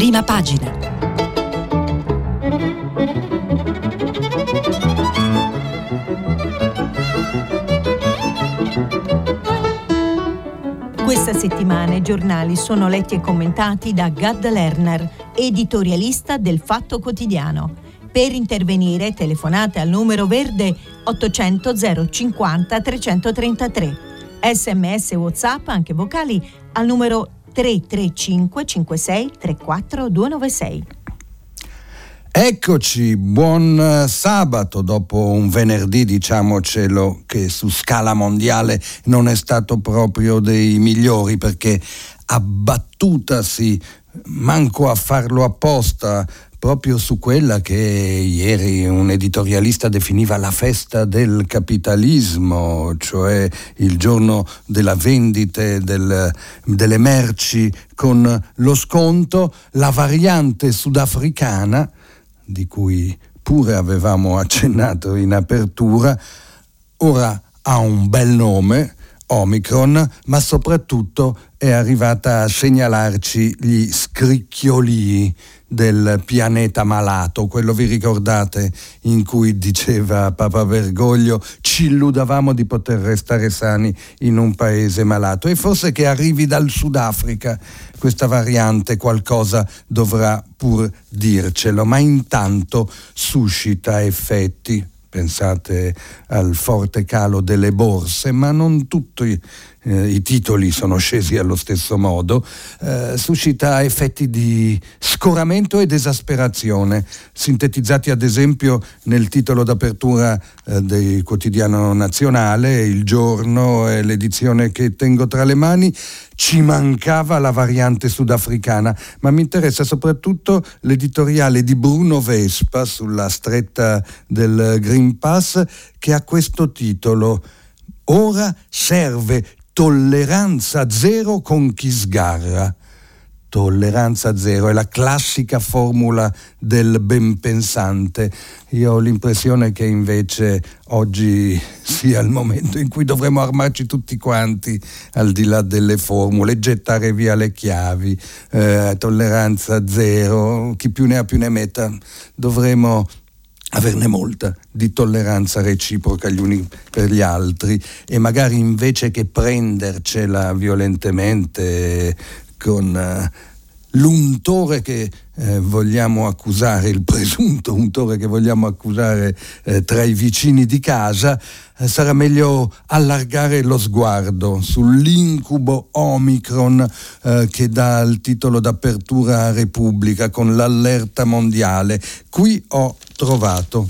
Prima pagina. Questa settimana i giornali sono letti e commentati da Gad Lerner, editorialista del Fatto Quotidiano. Per intervenire telefonate al numero verde 800 050 333. Sms WhatsApp anche vocali al numero 335 56 34 296. Eccoci, buon sabato dopo un venerdì, diciamocelo, che su scala mondiale non è stato proprio dei migliori perché abbattutasi, manco a farlo apposta, proprio su quella che ieri un editorialista definiva la festa del capitalismo, cioè il giorno della vendita del, delle merci con lo sconto, la variante sudafricana, di cui pure avevamo accennato in apertura, ora ha un bel nome, Omicron, ma soprattutto è arrivata a segnalarci gli scricchiolii del pianeta malato, quello vi ricordate in cui diceva Papa Bergoglio ci illudavamo di poter restare sani in un paese malato e forse che arrivi dal Sudafrica questa variante qualcosa dovrà pur dircelo, ma intanto suscita effetti pensate al forte calo delle borse, ma non tutti eh, i titoli sono scesi allo stesso modo, eh, suscita effetti di scoramento ed esasperazione, sintetizzati ad esempio nel titolo d'apertura eh, del quotidiano nazionale, Il giorno è l'edizione che tengo tra le mani, ci mancava la variante sudafricana, ma mi interessa soprattutto l'editoriale di Bruno Vespa sulla stretta del Green Pass che ha questo titolo. Ora serve tolleranza zero con chi sgarra tolleranza zero, è la classica formula del ben pensante. Io ho l'impressione che invece oggi sia il momento in cui dovremmo armarci tutti quanti al di là delle formule, gettare via le chiavi, eh, tolleranza zero, chi più ne ha più ne metta. Dovremmo averne molta di tolleranza reciproca gli uni per gli altri e magari invece che prendercela violentemente con eh, l'untore che eh, vogliamo accusare, il presunto untore che vogliamo accusare eh, tra i vicini di casa, eh, sarà meglio allargare lo sguardo sull'incubo Omicron eh, che dà il titolo d'apertura a Repubblica con l'allerta mondiale. Qui ho trovato,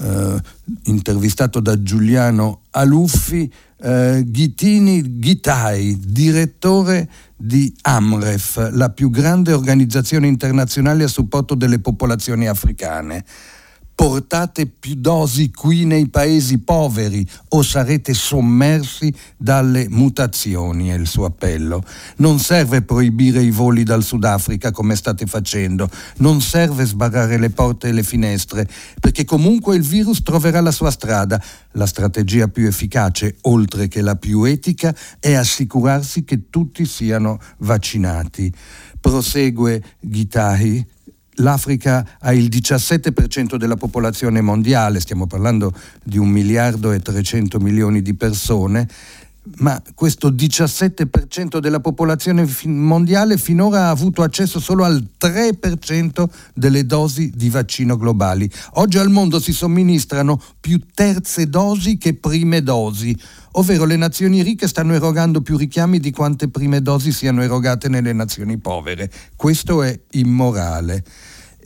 eh, intervistato da Giuliano Aluffi, eh, Ghitini Ghitai, direttore di AMREF, la più grande organizzazione internazionale a supporto delle popolazioni africane portate più dosi qui nei paesi poveri o sarete sommersi dalle mutazioni, è il suo appello. Non serve proibire i voli dal Sudafrica come state facendo, non serve sbarrare le porte e le finestre, perché comunque il virus troverà la sua strada. La strategia più efficace, oltre che la più etica, è assicurarsi che tutti siano vaccinati. Prosegue Ghitahi, l'Africa ha il 17% della popolazione mondiale, stiamo parlando di un miliardo e 300 milioni di persone, ma questo 17% della popolazione mondiale finora ha avuto accesso solo al 3% delle dosi di vaccino globali. Oggi al mondo si somministrano più terze dosi che prime dosi, ovvero le nazioni ricche stanno erogando più richiami di quante prime dosi siano erogate nelle nazioni povere. Questo è immorale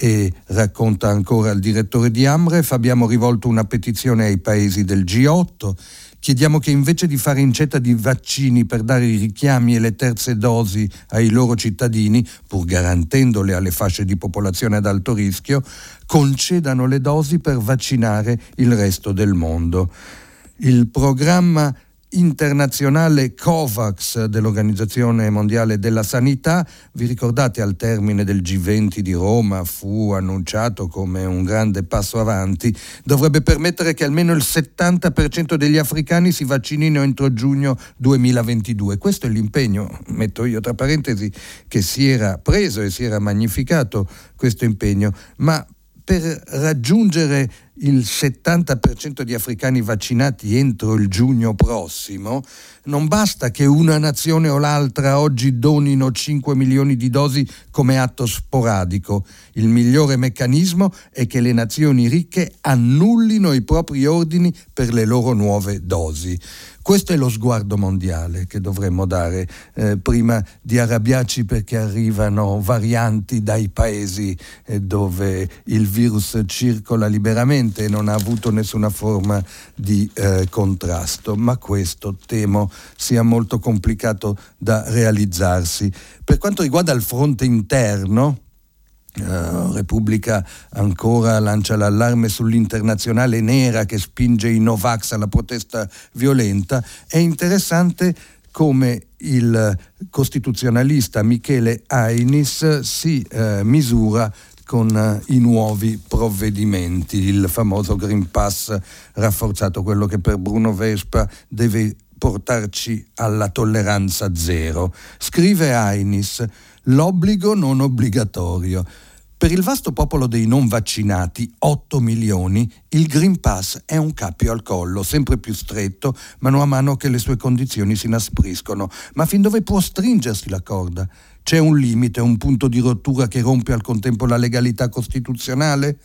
e racconta ancora il direttore di Amref, abbiamo rivolto una petizione ai paesi del G8, chiediamo che invece di fare incetta di vaccini per dare i richiami e le terze dosi ai loro cittadini, pur garantendole alle fasce di popolazione ad alto rischio, concedano le dosi per vaccinare il resto del mondo. Il programma internazionale COVAX dell'Organizzazione Mondiale della Sanità. Vi ricordate al termine del G20 di Roma fu annunciato come un grande passo avanti, dovrebbe permettere che almeno il 70% degli africani si vaccinino entro giugno 2022. Questo è l'impegno, metto io tra parentesi, che si era preso e si era magnificato questo impegno, ma per raggiungere il 70% di africani vaccinati entro il giugno prossimo, non basta che una nazione o l'altra oggi donino 5 milioni di dosi come atto sporadico. Il migliore meccanismo è che le nazioni ricche annullino i propri ordini per le loro nuove dosi. Questo è lo sguardo mondiale che dovremmo dare eh, prima di arrabbiarci perché arrivano varianti dai paesi eh, dove il virus circola liberamente e non ha avuto nessuna forma di eh, contrasto, ma questo temo sia molto complicato da realizzarsi. Per quanto riguarda il fronte interno, Uh, Repubblica ancora lancia l'allarme sull'internazionale nera che spinge i Novax alla protesta violenta. È interessante come il costituzionalista Michele Ainis si uh, misura con uh, i nuovi provvedimenti, il famoso Green Pass rafforzato, quello che per Bruno Vespa deve portarci alla tolleranza zero. Scrive Ainis l'obbligo non obbligatorio. Per il vasto popolo dei non vaccinati, 8 milioni, il Green Pass è un cappio al collo, sempre più stretto, mano a mano che le sue condizioni si inaspriscono. Ma fin dove può stringersi la corda? C'è un limite, un punto di rottura che rompe al contempo la legalità costituzionale?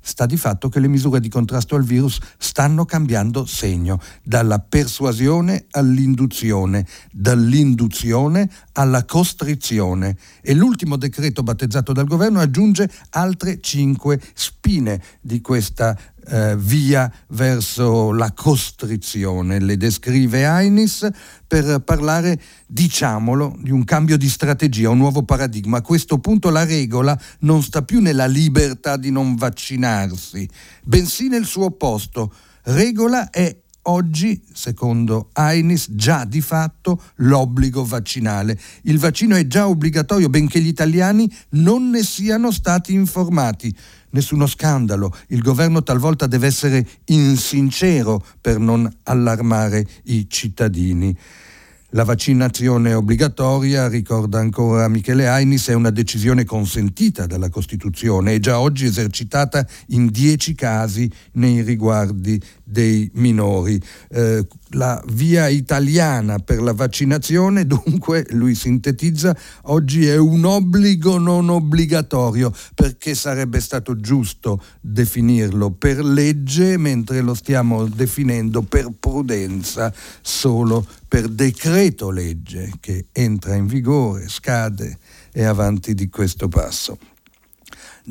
sta di fatto che le misure di contrasto al virus stanno cambiando segno, dalla persuasione all'induzione, dall'induzione alla costrizione e l'ultimo decreto battezzato dal governo aggiunge altre cinque spine di questa eh, via verso la costrizione. Le descrive Ainis per parlare, diciamolo, di un cambio di strategia, un nuovo paradigma. A questo punto la regola non sta più nella libertà di non vaccinarsi, bensì nel suo opposto. Regola è oggi, secondo Ainis, già di fatto l'obbligo vaccinale. Il vaccino è già obbligatorio, benché gli italiani non ne siano stati informati. Nessuno scandalo, il governo talvolta deve essere insincero per non allarmare i cittadini. La vaccinazione obbligatoria, ricorda ancora Michele Ainis, è una decisione consentita dalla Costituzione e già oggi esercitata in dieci casi nei riguardi dei minori. Eh, la via italiana per la vaccinazione, dunque, lui sintetizza, oggi è un obbligo non obbligatorio perché sarebbe stato giusto definirlo per legge mentre lo stiamo definendo per prudenza solo per decreto legge che entra in vigore, scade e avanti di questo passo.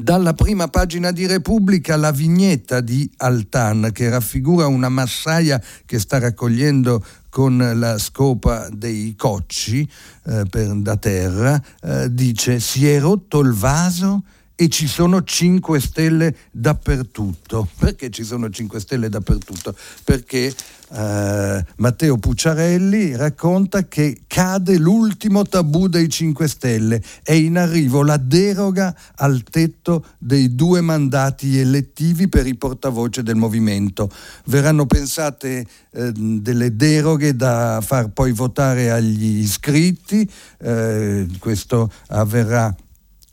Dalla prima pagina di Repubblica la vignetta di Altan che raffigura una massaia che sta raccogliendo con la scopa dei cocci eh, per, da terra, eh, dice si è rotto il vaso e ci sono 5 stelle dappertutto. Perché ci sono 5 stelle dappertutto? Perché eh, Matteo Pucciarelli racconta che cade l'ultimo tabù dei 5 Stelle, è in arrivo la deroga al tetto dei due mandati elettivi per i portavoce del movimento. Verranno pensate eh, delle deroghe da far poi votare agli iscritti, eh, questo avverrà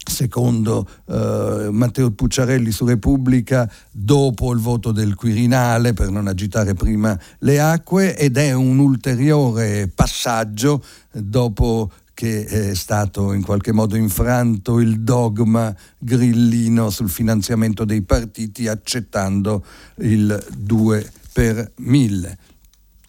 secondo eh, Matteo Pucciarelli su Repubblica, dopo il voto del Quirinale per non agitare prima le acque ed è un ulteriore passaggio dopo che è stato in qualche modo infranto il dogma grillino sul finanziamento dei partiti accettando il 2 per 1000.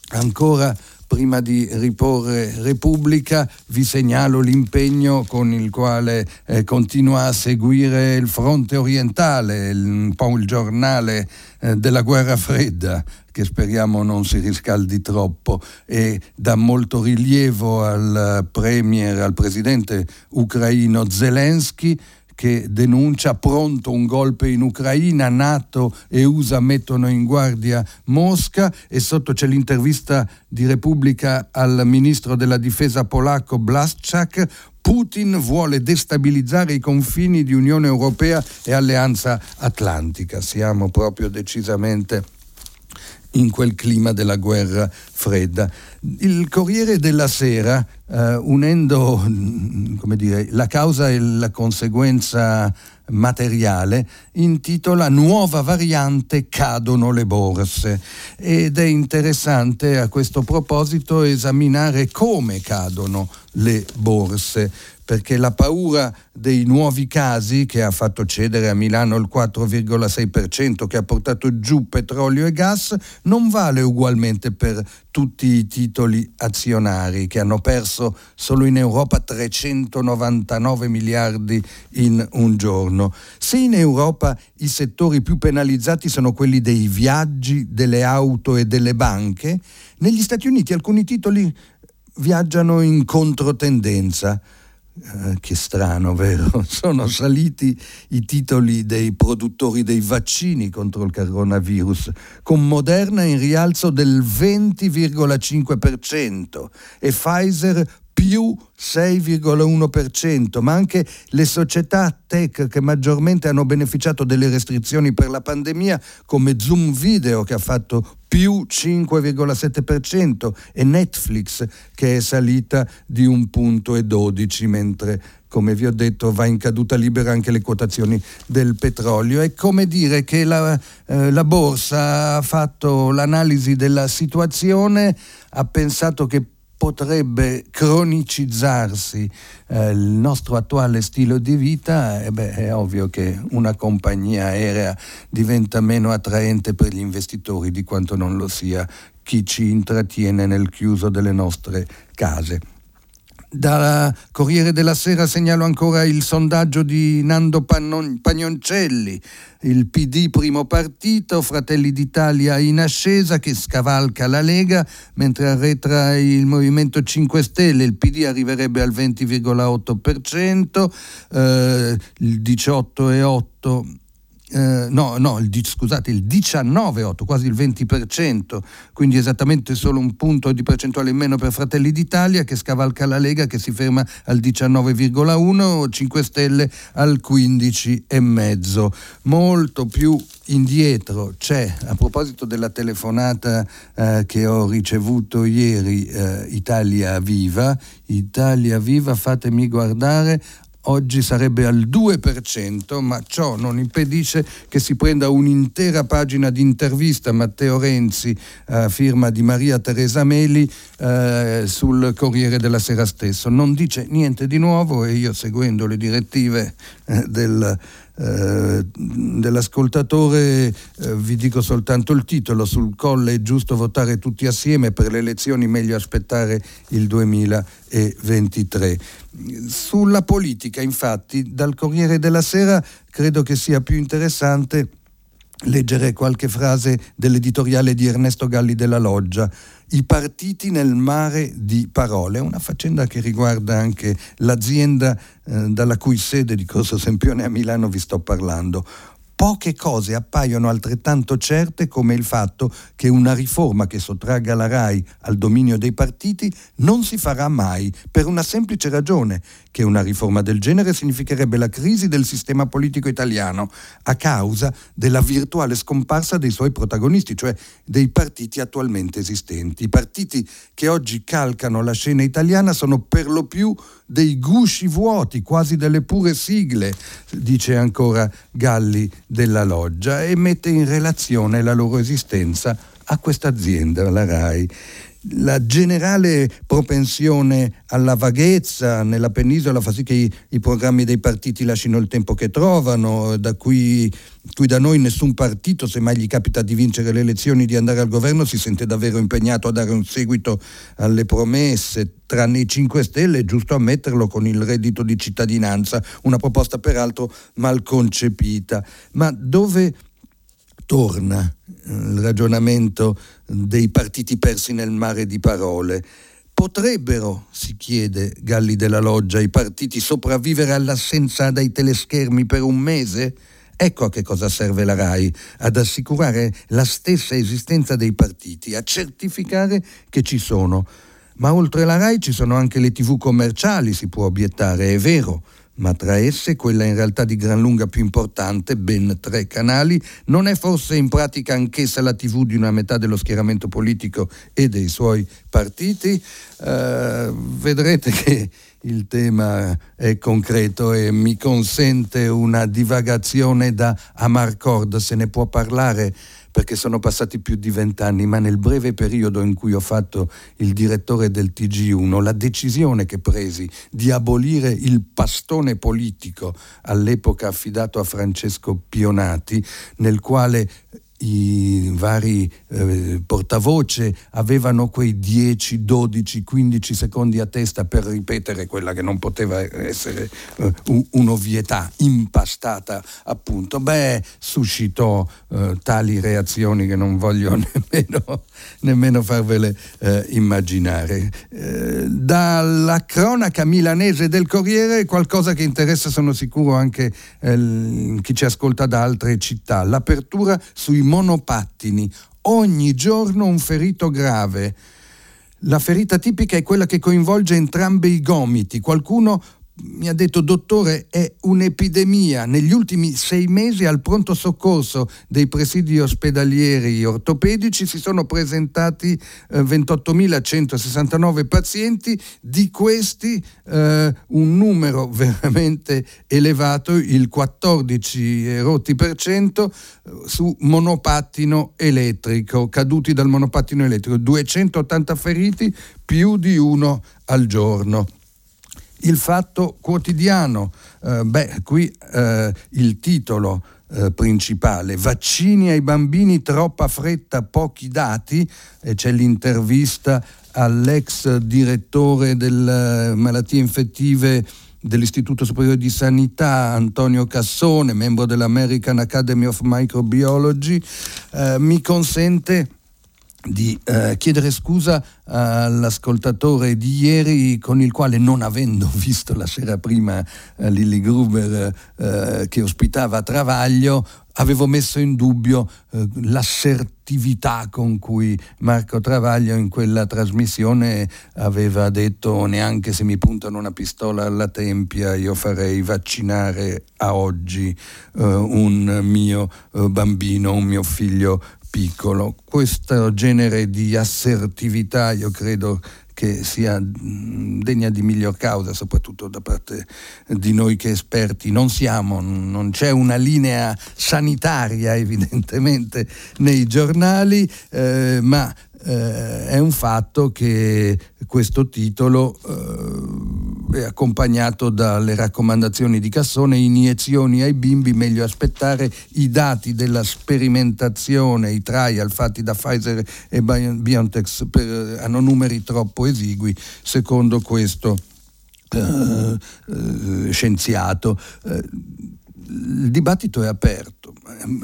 Ancora prima di riporre Repubblica, vi segnalo l'impegno con il quale eh, continua a seguire il fronte orientale, un po' il giornale eh, della guerra fredda che speriamo non si riscaldi troppo e dà molto rilievo al premier, al presidente ucraino Zelensky che denuncia pronto un golpe in Ucraina, Nato e USA mettono in guardia Mosca e sotto c'è l'intervista di Repubblica al ministro della difesa polacco Blaszczak, Putin vuole destabilizzare i confini di Unione Europea e Alleanza Atlantica. Siamo proprio decisamente in quel clima della guerra fredda. Il Corriere della Sera, eh, unendo dire, la causa e la conseguenza materiale, intitola Nuova variante cadono le borse ed è interessante a questo proposito esaminare come cadono le borse perché la paura dei nuovi casi che ha fatto cedere a Milano il 4,6%, che ha portato giù petrolio e gas, non vale ugualmente per tutti i titoli azionari che hanno perso solo in Europa 399 miliardi in un giorno. Se in Europa i settori più penalizzati sono quelli dei viaggi, delle auto e delle banche, negli Stati Uniti alcuni titoli viaggiano in controtendenza. Eh, che strano, vero? Sono saliti i titoli dei produttori dei vaccini contro il coronavirus, con Moderna in rialzo del 20,5% e Pfizer più 6,1%, ma anche le società tech che maggiormente hanno beneficiato delle restrizioni per la pandemia, come Zoom Video che ha fatto più 5,7% e Netflix che è salita di un punto e 12, mentre come vi ho detto va in caduta libera anche le quotazioni del petrolio. È come dire che la, eh, la borsa ha fatto l'analisi della situazione, ha pensato che potrebbe cronicizzarsi eh, il nostro attuale stile di vita, eh beh, è ovvio che una compagnia aerea diventa meno attraente per gli investitori di quanto non lo sia chi ci intrattiene nel chiuso delle nostre case. Da Corriere della Sera segnalo ancora il sondaggio di Nando Pagnoncelli, il PD primo partito, Fratelli d'Italia in ascesa che scavalca la Lega, mentre arretra il Movimento 5 Stelle, il PD arriverebbe al 20,8%, eh, il 18,8% eh, no, no, il, scusate, il 19,8, quasi il 20%, quindi esattamente solo un punto di percentuale in meno per Fratelli d'Italia che scavalca la Lega che si ferma al 19,1, 5 Stelle al 15,5. Molto più indietro c'è, a proposito della telefonata eh, che ho ricevuto ieri, eh, Italia Viva, Italia Viva, fatemi guardare, oggi sarebbe al 2%, ma ciò non impedisce che si prenda un'intera pagina di intervista Matteo Renzi, a firma di Maria Teresa Meli, eh, sul Corriere della Sera stesso. Non dice niente di nuovo e io seguendo le direttive eh, del eh, dell'ascoltatore eh, vi dico soltanto il titolo, sul colle è giusto votare tutti assieme, per le elezioni meglio aspettare il 2023. Sulla politica infatti dal Corriere della Sera credo che sia più interessante leggere qualche frase dell'editoriale di Ernesto Galli della Loggia. I partiti nel mare di parole, una faccenda che riguarda anche l'azienda eh, dalla cui sede di Corso Sempione a Milano vi sto parlando. Poche cose appaiono altrettanto certe come il fatto che una riforma che sottragga la RAI al dominio dei partiti non si farà mai, per una semplice ragione, che una riforma del genere significherebbe la crisi del sistema politico italiano a causa della virtuale scomparsa dei suoi protagonisti, cioè dei partiti attualmente esistenti. I partiti che oggi calcano la scena italiana sono per lo più dei gusci vuoti, quasi delle pure sigle, dice ancora Galli della Loggia, e mette in relazione la loro esistenza a questa azienda, la RAI la generale propensione alla vaghezza nella penisola fa sì che i, i, programmi dei partiti lasciano il tempo che trovano, da cui, cui, da noi nessun partito, se mai gli capita di vincere le elezioni, di andare al governo, si sente davvero impegnato a dare un seguito alle promesse, tranne i 5 Stelle, è giusto ammetterlo con il reddito di cittadinanza, una proposta peraltro mal concepita. Ma dove torna il ragionamento dei partiti persi nel mare di parole. Potrebbero, si chiede Galli della Loggia, i partiti sopravvivere all'assenza dai teleschermi per un mese? Ecco a che cosa serve la RAI, ad assicurare la stessa esistenza dei partiti, a certificare che ci sono. Ma oltre la RAI ci sono anche le tv commerciali, si può obiettare, è vero ma tra esse quella in realtà di gran lunga più importante, ben tre canali, non è forse in pratica anch'essa la tv di una metà dello schieramento politico e dei suoi partiti? Uh, vedrete che il tema è concreto e mi consente una divagazione da Amarcord, se ne può parlare perché sono passati più di vent'anni, ma nel breve periodo in cui ho fatto il direttore del TG1, la decisione che presi di abolire il pastone politico all'epoca affidato a Francesco Pionati, nel quale i vari eh, portavoce avevano quei 10, 12, 15 secondi a testa per ripetere quella che non poteva essere eh, un'ovvietà impastata appunto, beh, suscitò eh, tali reazioni che non voglio nemmeno, nemmeno farvele eh, immaginare. Eh, dalla cronaca milanese del Corriere qualcosa che interessa sono sicuro anche eh, chi ci ascolta da altre città, l'apertura sui monopattini, ogni giorno un ferito grave. La ferita tipica è quella che coinvolge entrambi i gomiti. Qualcuno mi ha detto, dottore, è un'epidemia. Negli ultimi sei mesi al pronto soccorso dei presidi ospedalieri ortopedici si sono presentati eh, 28.169 pazienti, di questi eh, un numero veramente elevato, il 14 rotti per cento, eh, su monopattino elettrico, caduti dal monopattino elettrico, 280 feriti, più di uno al giorno il fatto quotidiano. Eh, beh, qui eh, il titolo eh, principale, vaccini ai bambini, troppa fretta, pochi dati, e c'è l'intervista all'ex direttore delle malattie infettive dell'Istituto Superiore di Sanità Antonio Cassone, membro dell'American Academy of Microbiology, eh, mi consente di eh, chiedere scusa all'ascoltatore di ieri con il quale non avendo visto la sera prima eh, Lilly Gruber eh, che ospitava Travaglio avevo messo in dubbio eh, l'assertività con cui Marco Travaglio in quella trasmissione aveva detto neanche se mi puntano una pistola alla tempia io farei vaccinare a oggi eh, un mio eh, bambino, un mio figlio piccolo. Questo genere di assertività io credo che sia mm, degna di miglior causa, soprattutto da parte di noi che esperti non siamo, non c'è una linea sanitaria evidentemente nei giornali, eh, ma eh, è un fatto che questo titolo eh, è accompagnato dalle raccomandazioni di Cassone, iniezioni ai bimbi, meglio aspettare i dati della sperimentazione, i trial fatti da Pfizer e BioNTech per, hanno numeri troppo esigui, secondo questo eh, eh scienziato. Eh, il dibattito è aperto,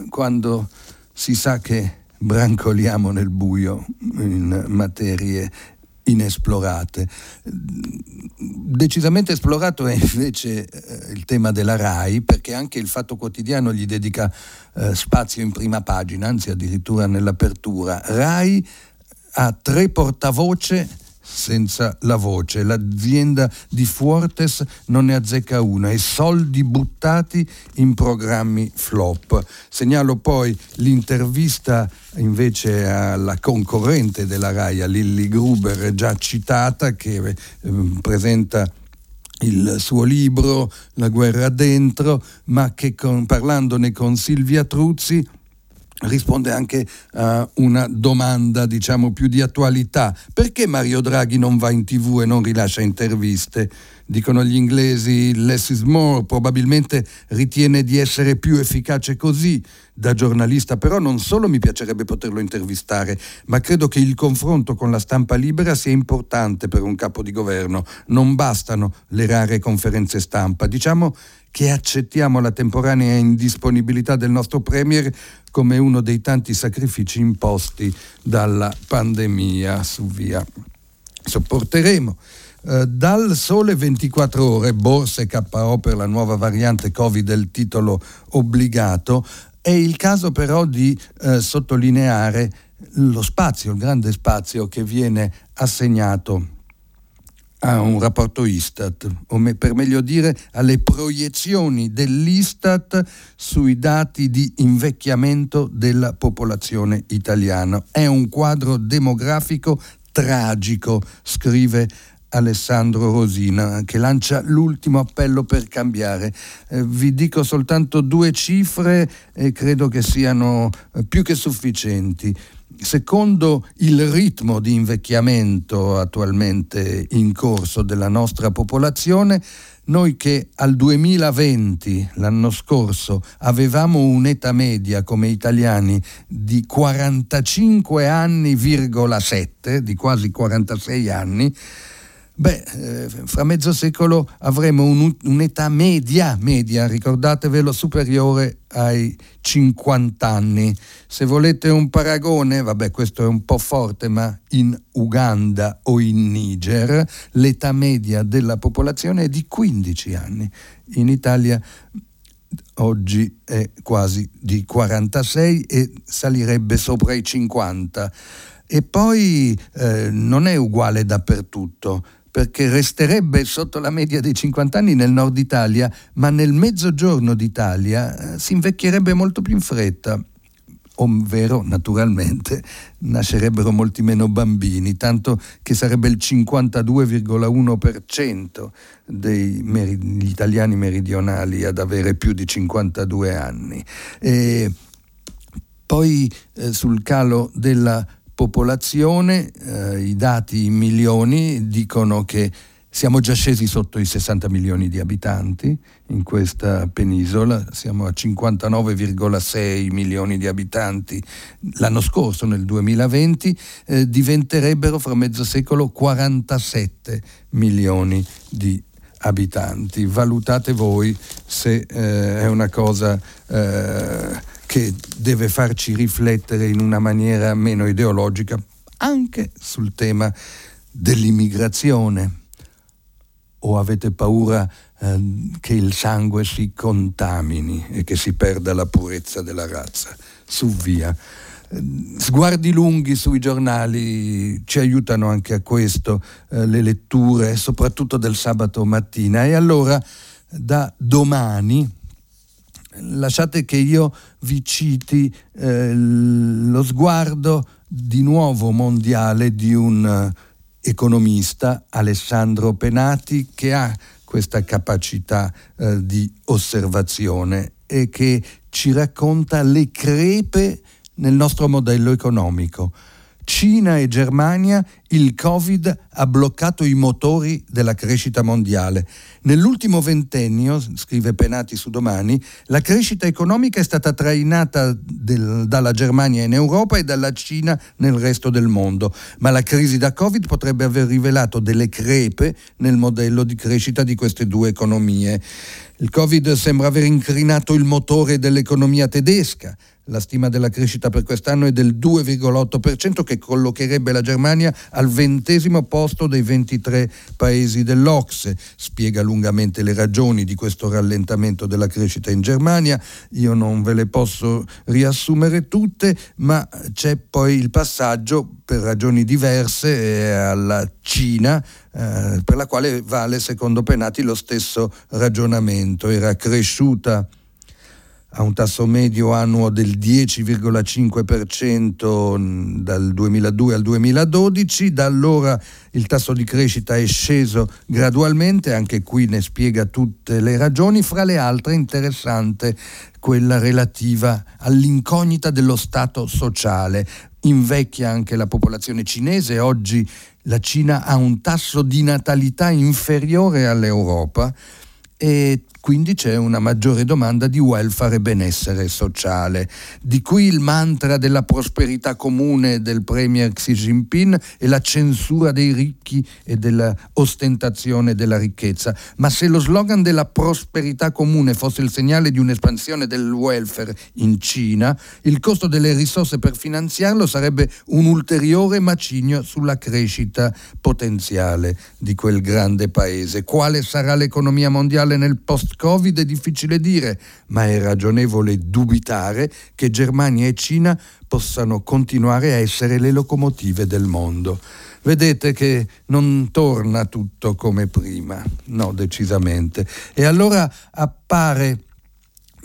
quando si sa che brancoliamo nel buio in materie inesplorate. Decisamente esplorato è invece eh, il tema della RAI perché anche il Fatto Quotidiano gli dedica eh, spazio in prima pagina, anzi addirittura nell'apertura. RAI ha tre portavoce senza la voce. L'azienda di Fuertes non ne azzecca una e soldi buttati in programmi flop. Segnalo poi l'intervista invece alla concorrente della RAI, Lilly Gruber, già citata, che eh, presenta il suo libro La guerra dentro, ma che con, parlandone con Silvia Truzzi risponde anche a una domanda diciamo più di attualità. Perché Mario Draghi non va in tv e non rilascia interviste? Dicono gli inglesi less is more, probabilmente ritiene di essere più efficace così. Da giornalista però non solo mi piacerebbe poterlo intervistare, ma credo che il confronto con la stampa libera sia importante per un capo di governo. Non bastano le rare conferenze stampa. Diciamo che accettiamo la temporanea indisponibilità del nostro Premier come uno dei tanti sacrifici imposti dalla pandemia. Su via. Sopporteremo. Uh, dal sole 24 ore, borse KO per la nuova variante Covid del titolo obbligato, è il caso però di uh, sottolineare lo spazio, il grande spazio che viene assegnato a un rapporto Istat, o me, per meglio dire alle proiezioni dell'Istat sui dati di invecchiamento della popolazione italiana. È un quadro demografico tragico, scrive Alessandro Rosina, che lancia l'ultimo appello per cambiare. Eh, vi dico soltanto due cifre e credo che siano eh, più che sufficienti secondo il ritmo di invecchiamento attualmente in corso della nostra popolazione, noi che al 2020, l'anno scorso, avevamo un'età media come italiani di 45 anni,7, di quasi 46 anni, Beh, eh, fra mezzo secolo avremo un, un'età media, media, ricordatevelo, superiore ai 50 anni. Se volete un paragone, vabbè, questo è un po' forte, ma in Uganda o in Niger l'età media della popolazione è di 15 anni. In Italia oggi è quasi di 46 e salirebbe sopra i 50. E poi eh, non è uguale dappertutto perché resterebbe sotto la media dei 50 anni nel nord Italia, ma nel mezzogiorno d'Italia eh, si invecchierebbe molto più in fretta ovvero naturalmente nascerebbero molti meno bambini, tanto che sarebbe il 52,1% degli italiani meridionali ad avere più di 52 anni. E poi eh, sul calo della popolazione, eh, i dati in milioni dicono che siamo già scesi sotto i 60 milioni di abitanti in questa penisola, siamo a 59,6 milioni di abitanti. L'anno scorso, nel 2020, eh, diventerebbero fra mezzo secolo 47 milioni di abitanti. Valutate voi se eh, è una cosa eh, che deve farci riflettere in una maniera meno ideologica anche sul tema dell'immigrazione. O avete paura eh, che il sangue si contamini e che si perda la purezza della razza? Su via. Sguardi lunghi sui giornali ci aiutano anche a questo, eh, le letture, soprattutto del sabato mattina. E allora da domani, lasciate che io vi citi eh, lo sguardo di nuovo mondiale di un eh, economista, Alessandro Penati, che ha questa capacità eh, di osservazione e che ci racconta le crepe nel nostro modello economico. Cina e Germania, il Covid ha bloccato i motori della crescita mondiale. Nell'ultimo ventennio, scrive Penati su Domani, la crescita economica è stata trainata del, dalla Germania in Europa e dalla Cina nel resto del mondo, ma la crisi da Covid potrebbe aver rivelato delle crepe nel modello di crescita di queste due economie. Il Covid sembra aver incrinato il motore dell'economia tedesca la stima della crescita per quest'anno è del 2,8% che collocherebbe la Germania al ventesimo posto dei 23 paesi dell'Ocse. Spiega lungamente le ragioni di questo rallentamento della crescita in Germania. Io non ve le posso riassumere tutte, ma c'è poi il passaggio per ragioni diverse alla Cina, eh, per la quale vale secondo Penati lo stesso ragionamento. Era cresciuta a un tasso medio annuo del 10,5% dal 2002 al 2012, da allora il tasso di crescita è sceso gradualmente, anche qui ne spiega tutte le ragioni, fra le altre interessante quella relativa all'incognita dello Stato sociale. Invecchia anche la popolazione cinese, oggi la Cina ha un tasso di natalità inferiore all'Europa e quindi c'è una maggiore domanda di welfare e benessere sociale. Di qui il mantra della prosperità comune del premier Xi Jinping e la censura dei ricchi e dell'ostentazione della ricchezza. Ma se lo slogan della prosperità comune fosse il segnale di un'espansione del welfare in Cina, il costo delle risorse per finanziarlo sarebbe un ulteriore macigno sulla crescita potenziale di quel grande paese. Quale sarà l'economia mondiale nel post-Covid è difficile dire, ma è ragionevole dubitare che Germania e Cina possano continuare a essere le locomotive del mondo. Vedete che non torna tutto come prima, no, decisamente. E allora appare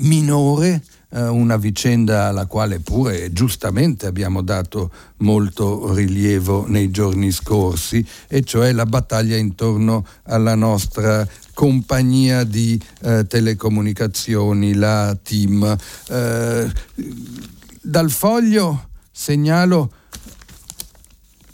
minore eh, una vicenda alla quale pure giustamente abbiamo dato molto rilievo nei giorni scorsi, e cioè la battaglia intorno alla nostra compagnia di eh, telecomunicazioni, la TIM. Eh, dal foglio segnalo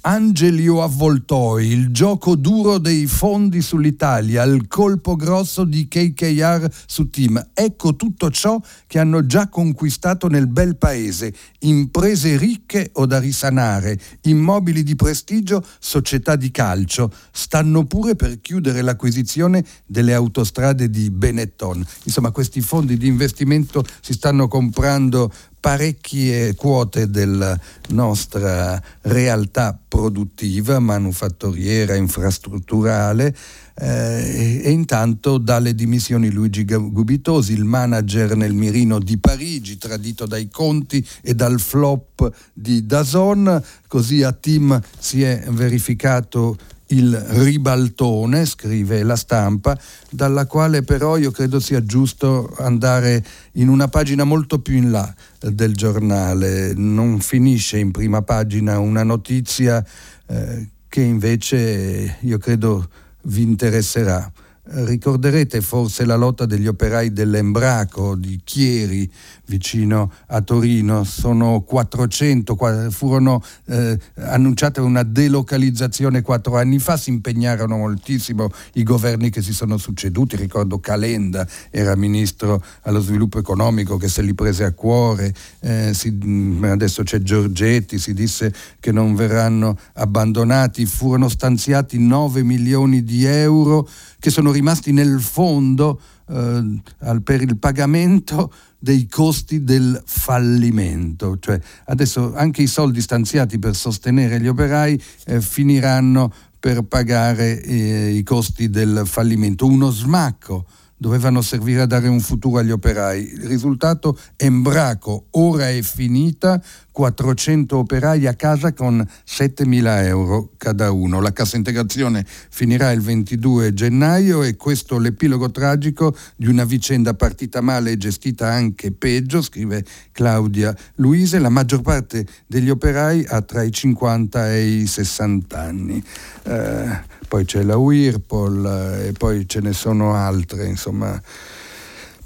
Angelio Avvoltoi, il gioco duro dei fondi sull'Italia, il colpo grosso di KKR su Team. Ecco tutto ciò che hanno già conquistato nel bel paese. Imprese ricche o da risanare, immobili di prestigio, società di calcio. Stanno pure per chiudere l'acquisizione delle autostrade di Benetton. Insomma, questi fondi di investimento si stanno comprando parecchie quote della nostra realtà produttiva, manufatturiera, infrastrutturale eh, e intanto dalle dimissioni Luigi Gubitosi, il manager nel mirino di Parigi, tradito dai conti e dal flop di Dazon, così a Team si è verificato il ribaltone, scrive la stampa, dalla quale però io credo sia giusto andare in una pagina molto più in là del giornale. Non finisce in prima pagina una notizia eh, che invece io credo vi interesserà. Ricorderete forse la lotta degli operai dell'Embraco di Chieri vicino a Torino, sono 400, furono eh, annunciate una delocalizzazione quattro anni fa, si impegnarono moltissimo i governi che si sono succeduti, ricordo Calenda era ministro allo sviluppo economico che se li prese a cuore, eh, si, mm, adesso c'è Giorgetti, si disse che non verranno abbandonati, furono stanziati 9 milioni di euro che sono rimasti nel fondo eh, per il pagamento dei costi del fallimento. Cioè, adesso anche i soldi stanziati per sostenere gli operai eh, finiranno per pagare eh, i costi del fallimento. Uno smacco dovevano servire a dare un futuro agli operai. Il risultato Embraco, ora è finita, 400 operai a casa con 7.000 euro cada uno. La cassa integrazione finirà il 22 gennaio e questo l'epilogo tragico di una vicenda partita male e gestita anche peggio, scrive Claudia Luise. La maggior parte degli operai ha tra i 50 e i 60 anni. Eh, poi c'è la Whirlpool eh, e poi ce ne sono altre, insomma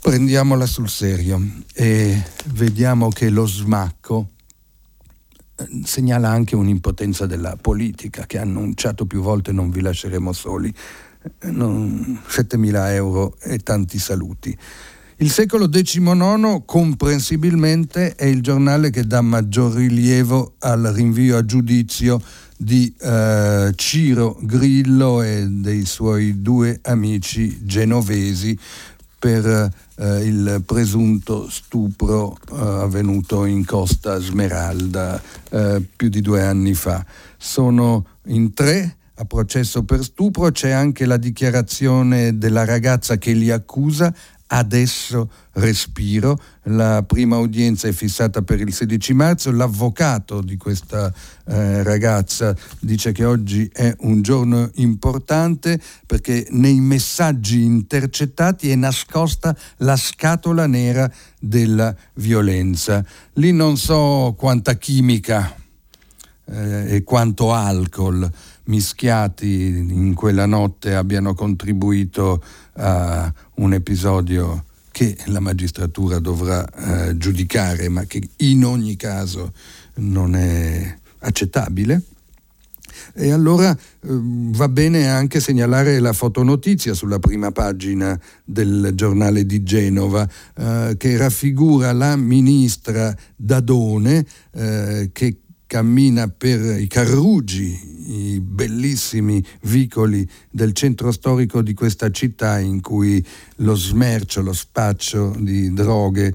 prendiamola sul serio e vediamo che lo smacco eh, segnala anche un'impotenza della politica che ha annunciato più volte non vi lasceremo soli, eh, non, 7.000 euro e tanti saluti. Il secolo XIX comprensibilmente è il giornale che dà maggior rilievo al rinvio a giudizio di eh, Ciro Grillo e dei suoi due amici genovesi per eh, il presunto stupro eh, avvenuto in Costa Smeralda eh, più di due anni fa. Sono in tre a processo per stupro, c'è anche la dichiarazione della ragazza che li accusa adesso respiro. La prima udienza è fissata per il 16 marzo. L'avvocato di questa eh, ragazza dice che oggi è un giorno importante perché nei messaggi intercettati è nascosta la scatola nera della violenza. Lì non so quanta chimica eh, e quanto alcol mischiati in quella notte abbiano contribuito a un episodio che la magistratura dovrà eh, giudicare, ma che in ogni caso non è accettabile. E allora eh, va bene anche segnalare la fotonotizia sulla prima pagina del giornale di Genova eh, che raffigura la ministra Dadone eh, che cammina per i carrugi, i bellissimi vicoli del centro storico di questa città in cui lo smercio, lo spaccio di droghe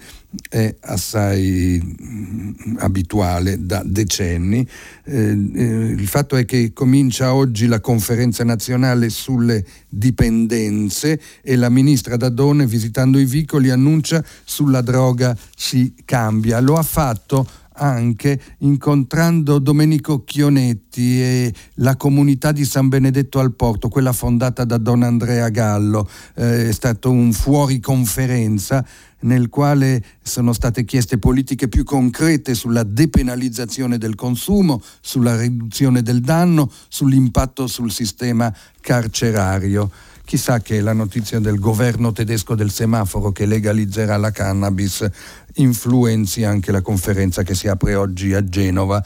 è assai mm, abituale da decenni. Eh, eh, il fatto è che comincia oggi la conferenza nazionale sulle dipendenze e la ministra Dadone visitando i vicoli annuncia sulla droga si cambia. Lo ha fatto anche incontrando Domenico Chionetti e la comunità di San Benedetto al Porto, quella fondata da Don Andrea Gallo. Eh, è stato un fuori conferenza nel quale sono state chieste politiche più concrete sulla depenalizzazione del consumo, sulla riduzione del danno, sull'impatto sul sistema carcerario. Chissà che la notizia del governo tedesco del semaforo che legalizzerà la cannabis influenzi anche la conferenza che si apre oggi a Genova.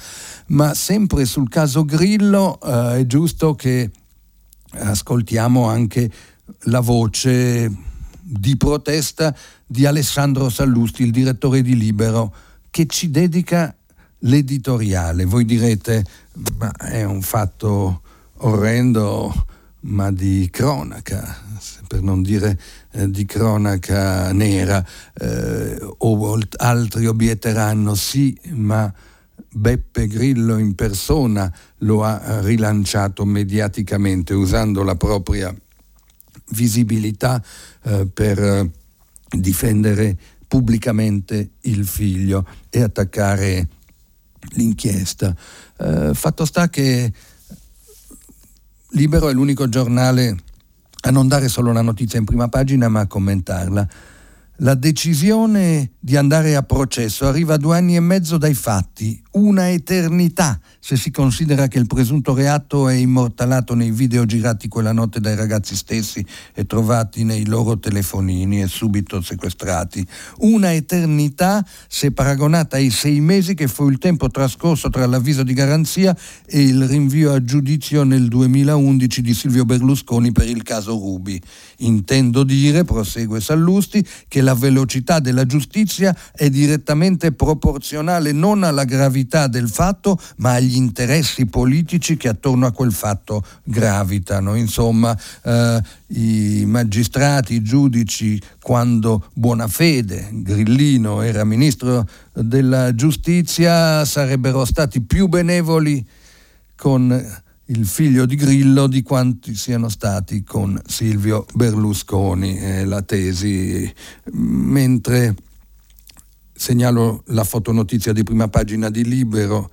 Ma sempre sul caso Grillo eh, è giusto che ascoltiamo anche la voce di protesta di Alessandro Sallusti, il direttore di Libero, che ci dedica l'editoriale. Voi direte, ma è un fatto orrendo, ma di cronaca per non dire eh, di cronaca nera, eh, o altri obietteranno sì, ma Beppe Grillo in persona lo ha rilanciato mediaticamente usando la propria visibilità eh, per eh, difendere pubblicamente il figlio e attaccare l'inchiesta. Eh, fatto sta che Libero è l'unico giornale a non dare solo la notizia in prima pagina ma a commentarla. La decisione di andare a processo arriva due anni e mezzo dai fatti, una eternità se si considera che il presunto reato è immortalato nei video girati quella notte dai ragazzi stessi e trovati nei loro telefonini e subito sequestrati. Una eternità se paragonata ai sei mesi che fu il tempo trascorso tra l'avviso di garanzia e il rinvio a giudizio nel 2011 di Silvio Berlusconi per il caso Rubi. Intendo dire, prosegue Sallusti, che la velocità della giustizia è direttamente proporzionale non alla gravità del fatto, ma agli interessi politici che attorno a quel fatto gravitano. Insomma, eh, i magistrati, i giudici, quando Buonafede, Grillino, era ministro della giustizia, sarebbero stati più benevoli con il figlio di Grillo di quanti siano stati con Silvio Berlusconi, è la tesi, mentre segnalo la fotonotizia di prima pagina di Libero,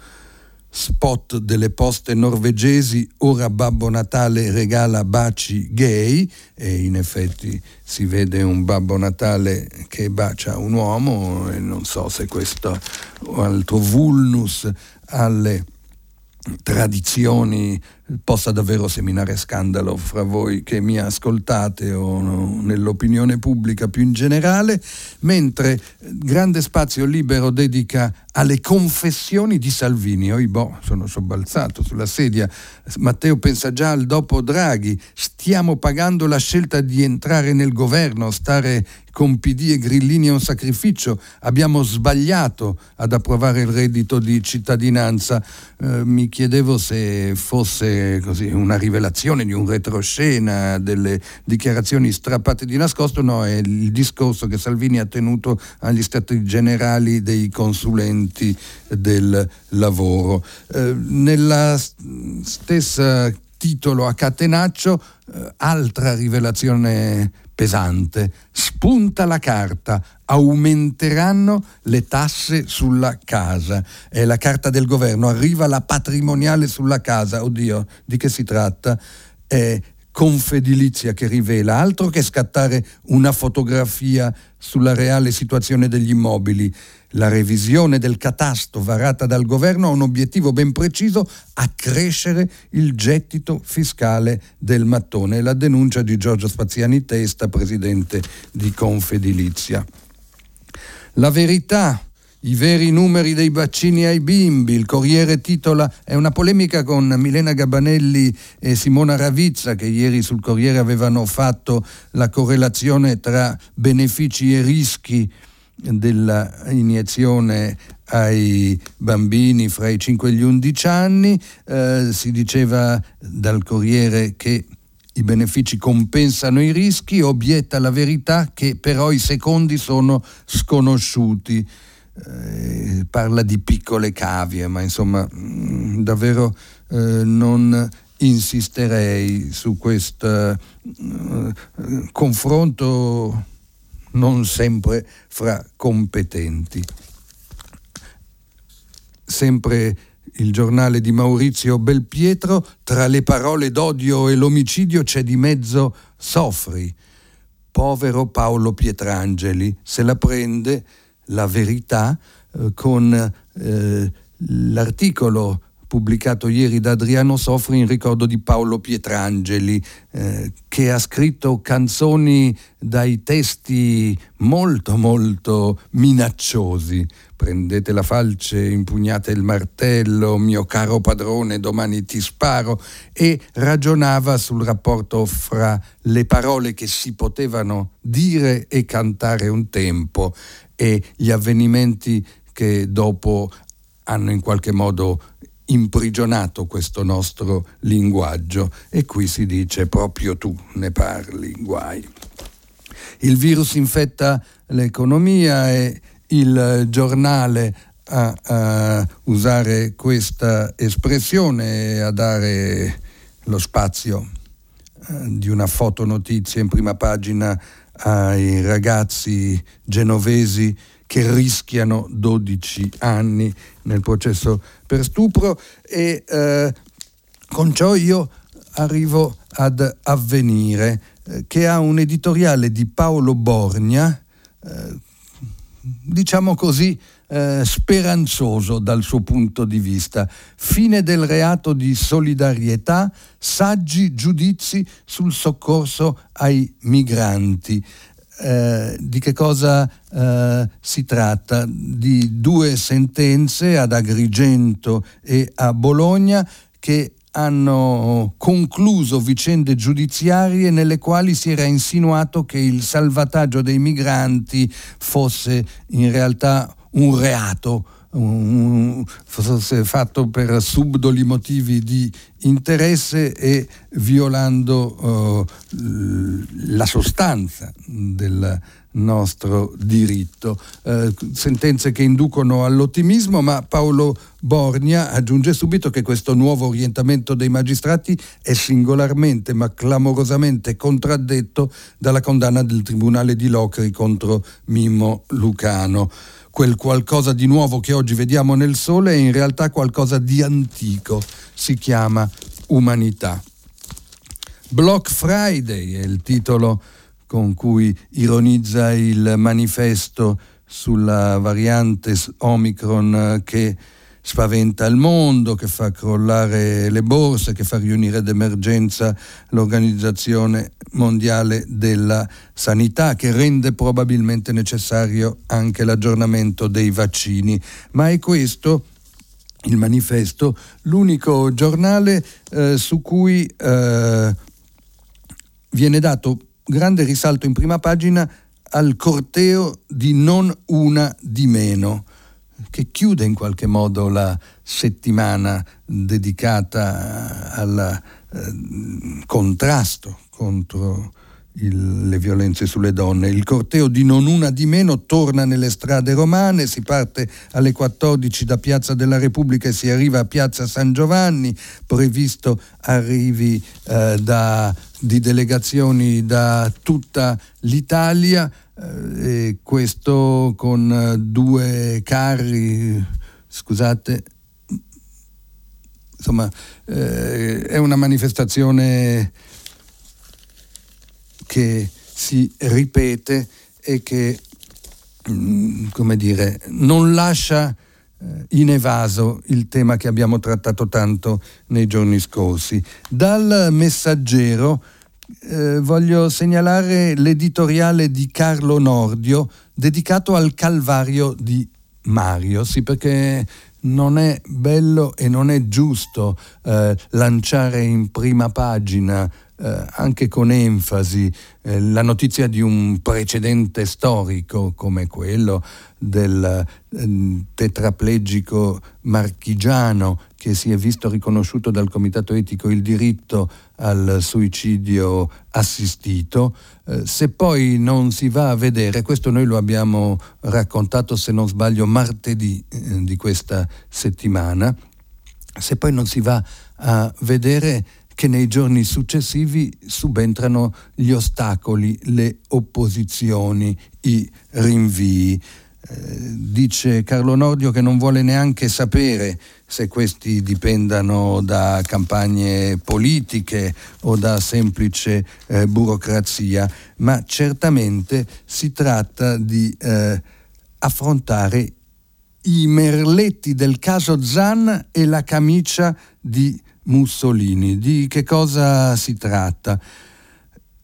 spot delle poste norvegesi, ora Babbo Natale regala baci gay e in effetti si vede un Babbo Natale che bacia un uomo e non so se questo o altro vulnus alle tradizioni possa davvero seminare scandalo fra voi che mi ascoltate o nell'opinione pubblica più in generale, mentre grande spazio libero dedica alle confessioni di Salvini. Oi boh, sono sobbalzato sulla sedia. Matteo pensa già al dopo Draghi. Stiamo pagando la scelta di entrare nel governo, stare con PD e Grillini è un sacrificio. Abbiamo sbagliato ad approvare il reddito di cittadinanza. Eh, mi chiedevo se fosse così, una rivelazione di un retroscena, delle dichiarazioni strappate di nascosto, no, è il discorso che Salvini ha tenuto agli stati generali dei consulenti del lavoro. Eh, nella stessa titolo a catenaccio, eh, altra rivelazione pesante. Spunta la carta, aumenteranno le tasse sulla casa. È la carta del governo, arriva la patrimoniale sulla casa. Oddio, di che si tratta? È Confedilizia che rivela, altro che scattare una fotografia sulla reale situazione degli immobili. La revisione del catasto varata dal governo ha un obiettivo ben preciso, accrescere il gettito fiscale del mattone. La denuncia di Giorgio Spaziani Testa, presidente di Confedilizia. La verità i veri numeri dei vaccini ai bimbi. Il Corriere titola, è una polemica con Milena Gabanelli e Simona Ravizza che ieri sul Corriere avevano fatto la correlazione tra benefici e rischi dell'iniezione ai bambini fra i 5 e gli 11 anni. Eh, si diceva dal Corriere che i benefici compensano i rischi, obietta la verità che però i secondi sono sconosciuti. Eh, parla di piccole cavie, ma insomma mh, mm, davvero eh, non insisterei su questo eh, confronto non sempre fra competenti. Sempre il giornale di Maurizio Belpietro, tra le parole d'odio e l'omicidio c'è di mezzo Soffri. Povero Paolo Pietrangeli, se la prende la verità eh, con eh, l'articolo pubblicato ieri da Adriano Sofri in ricordo di Paolo Pietrangeli, eh, che ha scritto canzoni dai testi molto molto minacciosi. Prendete la falce, impugnate il martello, mio caro padrone, domani ti sparo, e ragionava sul rapporto fra le parole che si potevano dire e cantare un tempo e gli avvenimenti che dopo hanno in qualche modo imprigionato questo nostro linguaggio e qui si dice proprio tu ne parli, guai. Il virus infetta l'economia e il giornale a, a usare questa espressione e a dare lo spazio eh, di una fotonotizia in prima pagina ai ragazzi genovesi che rischiano 12 anni nel processo per stupro e eh, con ciò io arrivo ad avvenire eh, che ha un editoriale di Paolo Borgna, eh, diciamo così, eh, speranzoso dal suo punto di vista. Fine del reato di solidarietà, saggi giudizi sul soccorso ai migranti. Eh, di che cosa eh, si tratta? Di due sentenze ad Agrigento e a Bologna che hanno concluso vicende giudiziarie nelle quali si era insinuato che il salvataggio dei migranti fosse in realtà un reato fosse fatto per subdoli motivi di interesse e violando uh, la sostanza del nostro diritto. Uh, sentenze che inducono all'ottimismo, ma Paolo Borgna aggiunge subito che questo nuovo orientamento dei magistrati è singolarmente ma clamorosamente contraddetto dalla condanna del Tribunale di Locri contro Mimmo Lucano quel qualcosa di nuovo che oggi vediamo nel sole è in realtà qualcosa di antico, si chiama umanità. Block Friday è il titolo con cui ironizza il manifesto sulla variante Omicron che spaventa il mondo, che fa crollare le borse, che fa riunire d'emergenza l'Organizzazione Mondiale della Sanità, che rende probabilmente necessario anche l'aggiornamento dei vaccini. Ma è questo il manifesto, l'unico giornale eh, su cui eh, viene dato grande risalto in prima pagina al corteo di non una di meno che chiude in qualche modo la settimana dedicata al eh, contrasto contro il, le violenze sulle donne. Il corteo di Non Una di Meno torna nelle strade romane, si parte alle 14 da Piazza della Repubblica e si arriva a Piazza San Giovanni, previsto arrivi eh, da, di delegazioni da tutta l'Italia e questo con eh, due carri, scusate, insomma eh, è una manifestazione che si ripete e che, mm, come dire, non lascia eh, inevaso il tema che abbiamo trattato tanto nei giorni scorsi. Dal messaggero eh, voglio segnalare l'editoriale di Carlo Nordio dedicato al Calvario di Mario, sì perché non è bello e non è giusto eh, lanciare in prima pagina eh, anche con enfasi eh, la notizia di un precedente storico come quello del eh, tetraplegico marchigiano che si è visto riconosciuto dal Comitato Etico il diritto al suicidio assistito, eh, se poi non si va a vedere, questo noi lo abbiamo raccontato se non sbaglio martedì eh, di questa settimana, se poi non si va a vedere che nei giorni successivi subentrano gli ostacoli, le opposizioni, i rinvii. Eh, dice Carlo Nordio che non vuole neanche sapere se questi dipendano da campagne politiche o da semplice eh, burocrazia, ma certamente si tratta di eh, affrontare i merletti del caso Zan e la camicia di Mussolini. Di che cosa si tratta?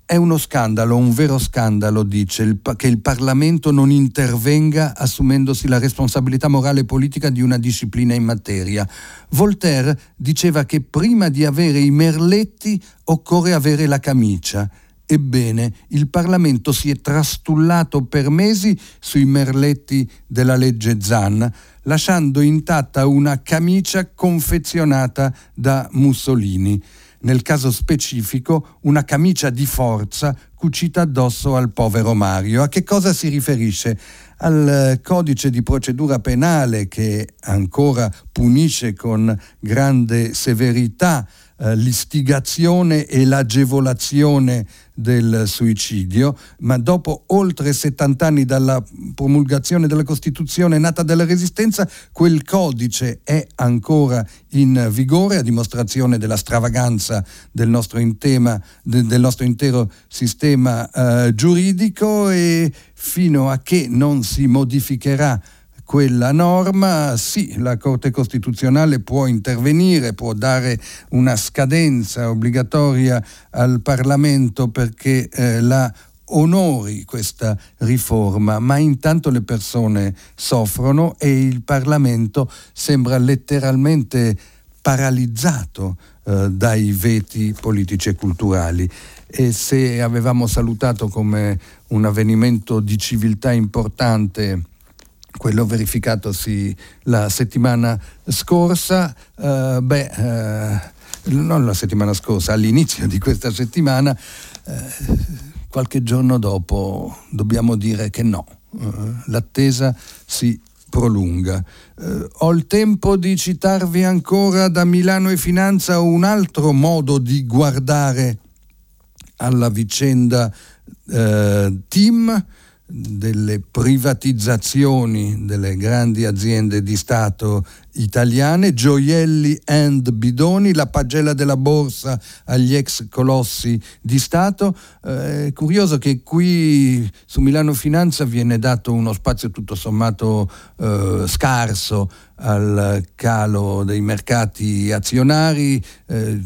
È uno scandalo, un vero scandalo, dice, il, che il Parlamento non intervenga assumendosi la responsabilità morale e politica di una disciplina in materia. Voltaire diceva che prima di avere i merletti occorre avere la camicia. Ebbene, il Parlamento si è trastullato per mesi sui merletti della legge Zan, lasciando intatta una camicia confezionata da Mussolini. Nel caso specifico, una camicia di forza cucita addosso al povero Mario. A che cosa si riferisce? Al codice di procedura penale che ancora punisce con grande severità eh, l'istigazione e l'agevolazione del suicidio, ma dopo oltre 70 anni dalla promulgazione della Costituzione nata dalla Resistenza, quel codice è ancora in vigore a dimostrazione della stravaganza del nostro, intema, del nostro intero sistema eh, giuridico e fino a che non si modificherà quella norma, sì, la Corte Costituzionale può intervenire, può dare una scadenza obbligatoria al Parlamento perché eh, la onori questa riforma, ma intanto le persone soffrono e il Parlamento sembra letteralmente paralizzato eh, dai veti politici e culturali. E se avevamo salutato come un avvenimento di civiltà importante quello verificatosi la settimana scorsa, eh, beh, eh, non la settimana scorsa, all'inizio di questa settimana, eh, qualche giorno dopo dobbiamo dire che no, eh, l'attesa si prolunga. Eh, ho il tempo di citarvi ancora da Milano e Finanza un altro modo di guardare alla vicenda eh, team delle privatizzazioni delle grandi aziende di Stato italiane, gioielli and bidoni, la pagella della borsa agli ex colossi di Stato. Eh, è curioso che qui su Milano Finanza viene dato uno spazio tutto sommato eh, scarso al calo dei mercati azionari, eh,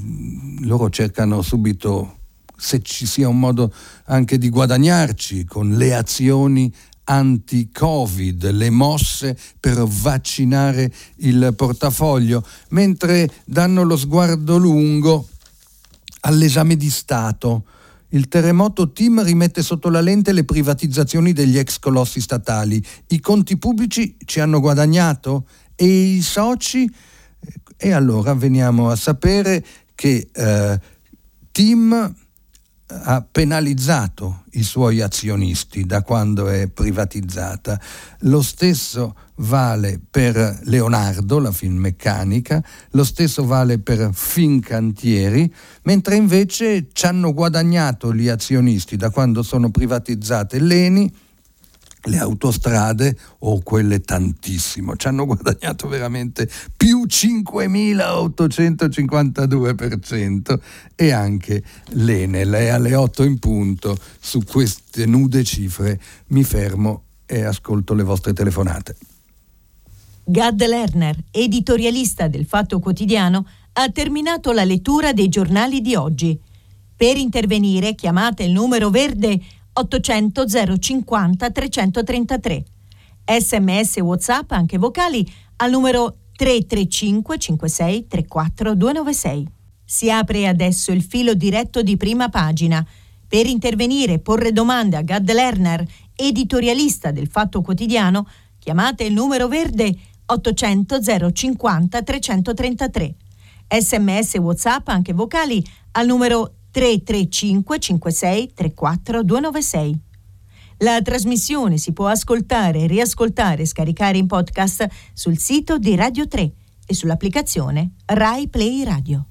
loro cercano subito se ci sia un modo anche di guadagnarci con le azioni anti-Covid, le mosse per vaccinare il portafoglio, mentre danno lo sguardo lungo all'esame di Stato. Il terremoto Team rimette sotto la lente le privatizzazioni degli ex colossi statali. I conti pubblici ci hanno guadagnato e i soci? E allora veniamo a sapere che eh, Team ha penalizzato i suoi azionisti da quando è privatizzata. Lo stesso vale per Leonardo, la Finmeccanica, lo stesso vale per Fincantieri, mentre invece ci hanno guadagnato gli azionisti da quando sono privatizzate l'Eni, le autostrade o quelle tantissimo, ci hanno guadagnato veramente più 5.852% e anche l'Enel. E alle 8 in punto su queste nude cifre mi fermo e ascolto le vostre telefonate. Gad Lerner, editorialista del Fatto Quotidiano, ha terminato la lettura dei giornali di oggi. Per intervenire chiamate il numero verde 800 050 333. Sms WhatsApp anche vocali al numero 335 56 34 296. Si apre adesso il filo diretto di prima pagina. Per intervenire e porre domande a Gad Lerner, editorialista del Fatto Quotidiano, chiamate il numero verde 800 050 333. Sms WhatsApp anche vocali al numero 335 56 34 296. La trasmissione si può ascoltare, riascoltare e scaricare in podcast sul sito di Radio 3 e sull'applicazione Rai Play Radio.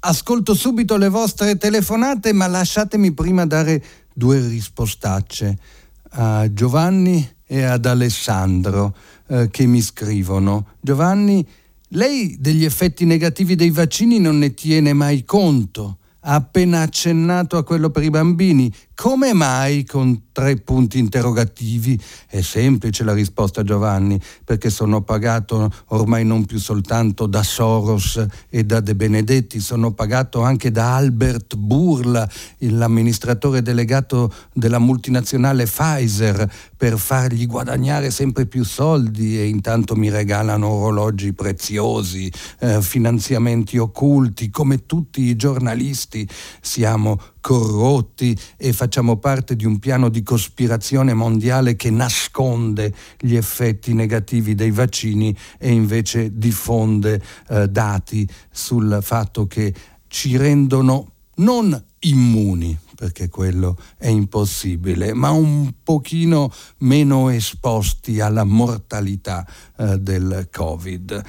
Ascolto subito le vostre telefonate, ma lasciatemi prima dare due rispostacce a Giovanni e ad Alessandro eh, che mi scrivono. Giovanni, lei degli effetti negativi dei vaccini non ne tiene mai conto. Ha appena accennato a quello per i bambini. Come mai con tre punti interrogativi? È semplice la risposta Giovanni, perché sono pagato ormai non più soltanto da Soros e da De Benedetti, sono pagato anche da Albert Burla, l'amministratore delegato della multinazionale Pfizer, per fargli guadagnare sempre più soldi e intanto mi regalano orologi preziosi, eh, finanziamenti occulti, come tutti i giornalisti siamo corrotti e facciamo parte di un piano di cospirazione mondiale che nasconde gli effetti negativi dei vaccini e invece diffonde eh, dati sul fatto che ci rendono non immuni, perché quello è impossibile, ma un pochino meno esposti alla mortalità eh, del Covid.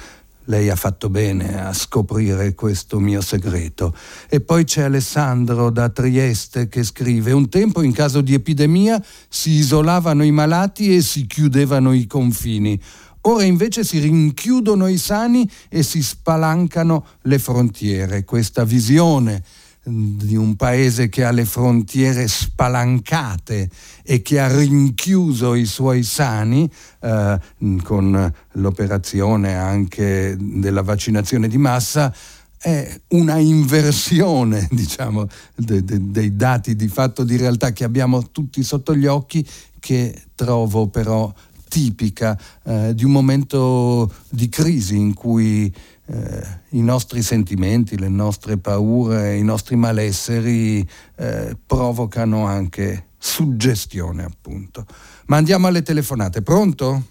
Lei ha fatto bene a scoprire questo mio segreto. E poi c'è Alessandro da Trieste che scrive: Un tempo in caso di epidemia si isolavano i malati e si chiudevano i confini. Ora invece si rinchiudono i sani e si spalancano le frontiere. Questa visione di un paese che ha le frontiere spalancate e che ha rinchiuso i suoi sani eh, con l'operazione anche della vaccinazione di massa è una inversione diciamo, de, de, dei dati di fatto di realtà che abbiamo tutti sotto gli occhi che trovo però tipica eh, di un momento di crisi in cui eh, i nostri sentimenti, le nostre paure, i nostri malesseri eh, provocano anche suggestione, appunto. Ma andiamo alle telefonate. Pronto?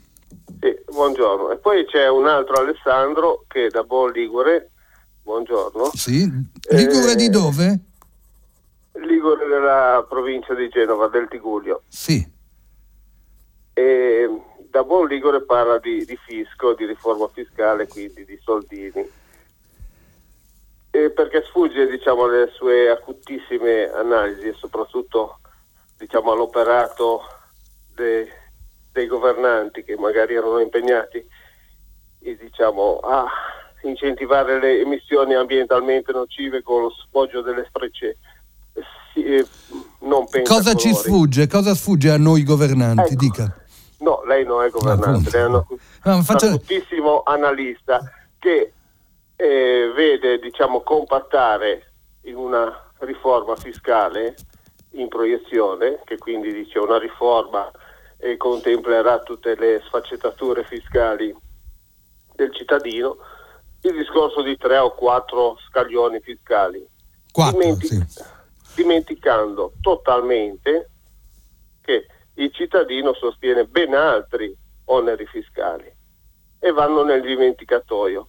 Sì, buongiorno. E poi c'è un altro Alessandro che è da Buon Ligure. Buongiorno. Sì, Ligure eh, di dove? Ligure della provincia di Genova, del Tigullio. Sì. E da buon Ligure parla di, di, fisco, di riforma fiscale, quindi di soldini. E perché sfugge diciamo, alle sue acutissime analisi e soprattutto diciamo, all'operato de, dei governanti che magari erano impegnati e, diciamo, a incentivare le emissioni ambientalmente nocive con lo sfoggio delle sprecce. Sì, eh, Cosa ci sfugge? Cosa sfugge a noi governanti? Ecco. Dica. No, lei non è governante, lei è un no, faccio... acutissimo analista che eh, vede diciamo, compattare in una riforma fiscale in proiezione, che quindi dice una riforma e contemplerà tutte le sfaccettature fiscali del cittadino, il discorso di tre o quattro scaglioni fiscali, quattro, Dimentic- sì. dimenticando totalmente che il cittadino sostiene ben altri oneri fiscali e vanno nel dimenticatoio,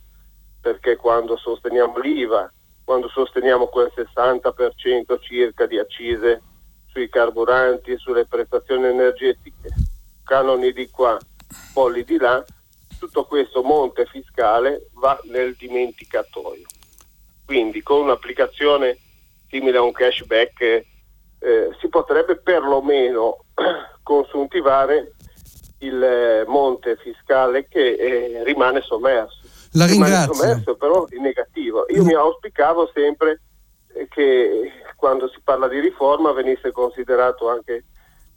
perché quando sosteniamo l'IVA, quando sosteniamo quel 60% circa di accise sui carburanti sulle prestazioni energetiche, canoni di qua, polli di là, tutto questo monte fiscale va nel dimenticatoio. Quindi con un'applicazione simile a un cashback eh, si potrebbe perlomeno consuntivare il eh, monte fiscale che eh, rimane sommerso. La ringrazio. Rimane sommerso però in negativo. Io mm. mi auspicavo sempre eh, che quando si parla di riforma venisse considerato anche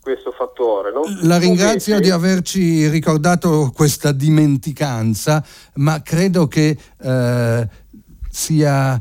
questo fattore. No? La ringrazio Invece... di averci ricordato questa dimenticanza, ma credo che eh, sia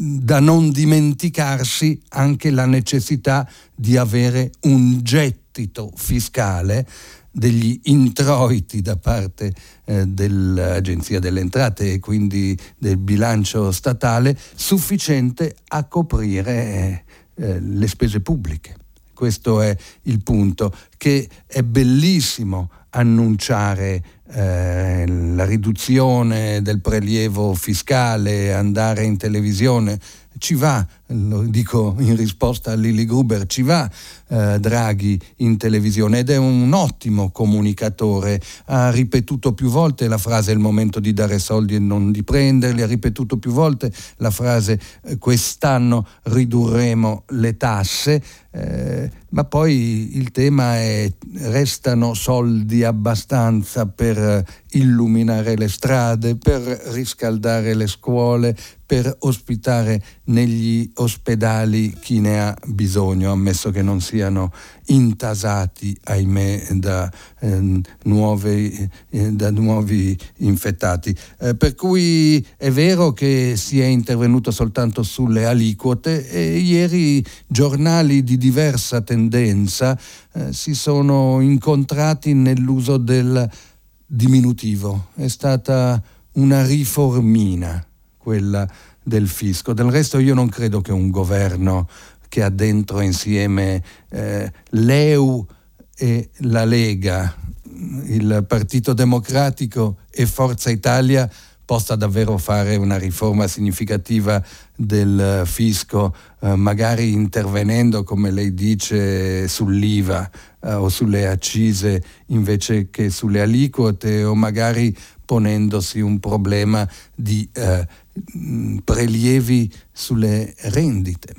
da non dimenticarsi anche la necessità di avere un gettito fiscale degli introiti da parte eh, dell'Agenzia delle Entrate e quindi del bilancio statale sufficiente a coprire eh, le spese pubbliche. Questo è il punto, che è bellissimo annunciare eh, la riduzione del prelievo fiscale, andare in televisione, ci va, lo dico in risposta a Lili Gruber, ci va eh, Draghi in televisione ed è un ottimo comunicatore. Ha ripetuto più volte la frase è il momento di dare soldi e non di prenderli, ha ripetuto più volte la frase eh, quest'anno ridurremo le tasse, eh, ma poi il tema è restano soldi abbastanza per illuminare le strade, per riscaldare le scuole, per ospitare negli ospedali chi ne ha bisogno, ammesso che non siano intasati, ahimè, da, eh, nuove, eh, da nuovi infettati. Eh, per cui è vero che si è intervenuto soltanto sulle aliquote e ieri giornali di diversa tendenza eh, si sono incontrati nell'uso del diminutivo. È stata una riformina quella del fisco. Del resto io non credo che un governo che ha dentro insieme eh, l'EU e la Lega, il Partito Democratico e Forza Italia possa davvero fare una riforma significativa del fisco, eh, magari intervenendo, come lei dice, sull'IVA eh, o sulle accise invece che sulle aliquote o magari ponendosi un problema di eh, prelievi sulle rendite,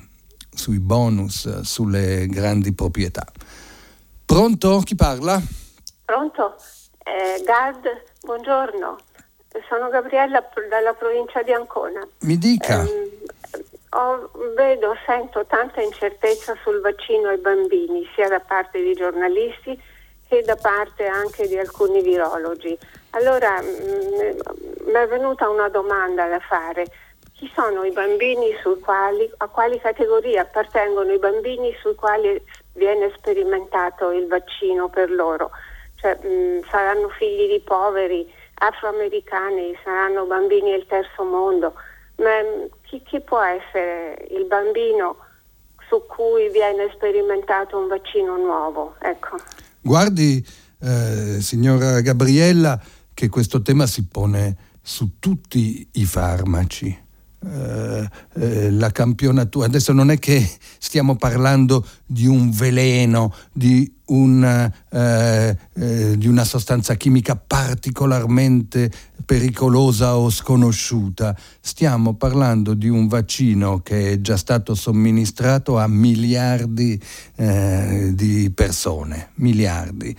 sui bonus, sulle grandi proprietà. Pronto? Chi parla? Pronto? Eh, Gard, buongiorno. Sono Gabriella dalla provincia di Ancona. Mi dica. Eh, ho, vedo, sento tanta incertezza sul vaccino ai bambini, sia da parte di giornalisti che da parte anche di alcuni virologi. Allora mm, mi è venuta una domanda da fare. Chi sono i bambini sui quali, a quali categorie appartengono i bambini sui quali viene sperimentato il vaccino per loro? Cioè, mh, mm, saranno figli di poveri, afroamericani, saranno bambini del terzo mondo, ma mm, chi, chi può essere il bambino su cui viene sperimentato un vaccino nuovo? Ecco. Guardi, eh, signora Gabriella, che questo tema si pone su tutti i farmaci. Eh, eh, la campionatura, adesso non è che stiamo parlando di un veleno, di una, eh, eh, di una sostanza chimica particolarmente pericolosa o sconosciuta, stiamo parlando di un vaccino che è già stato somministrato a miliardi eh, di persone, miliardi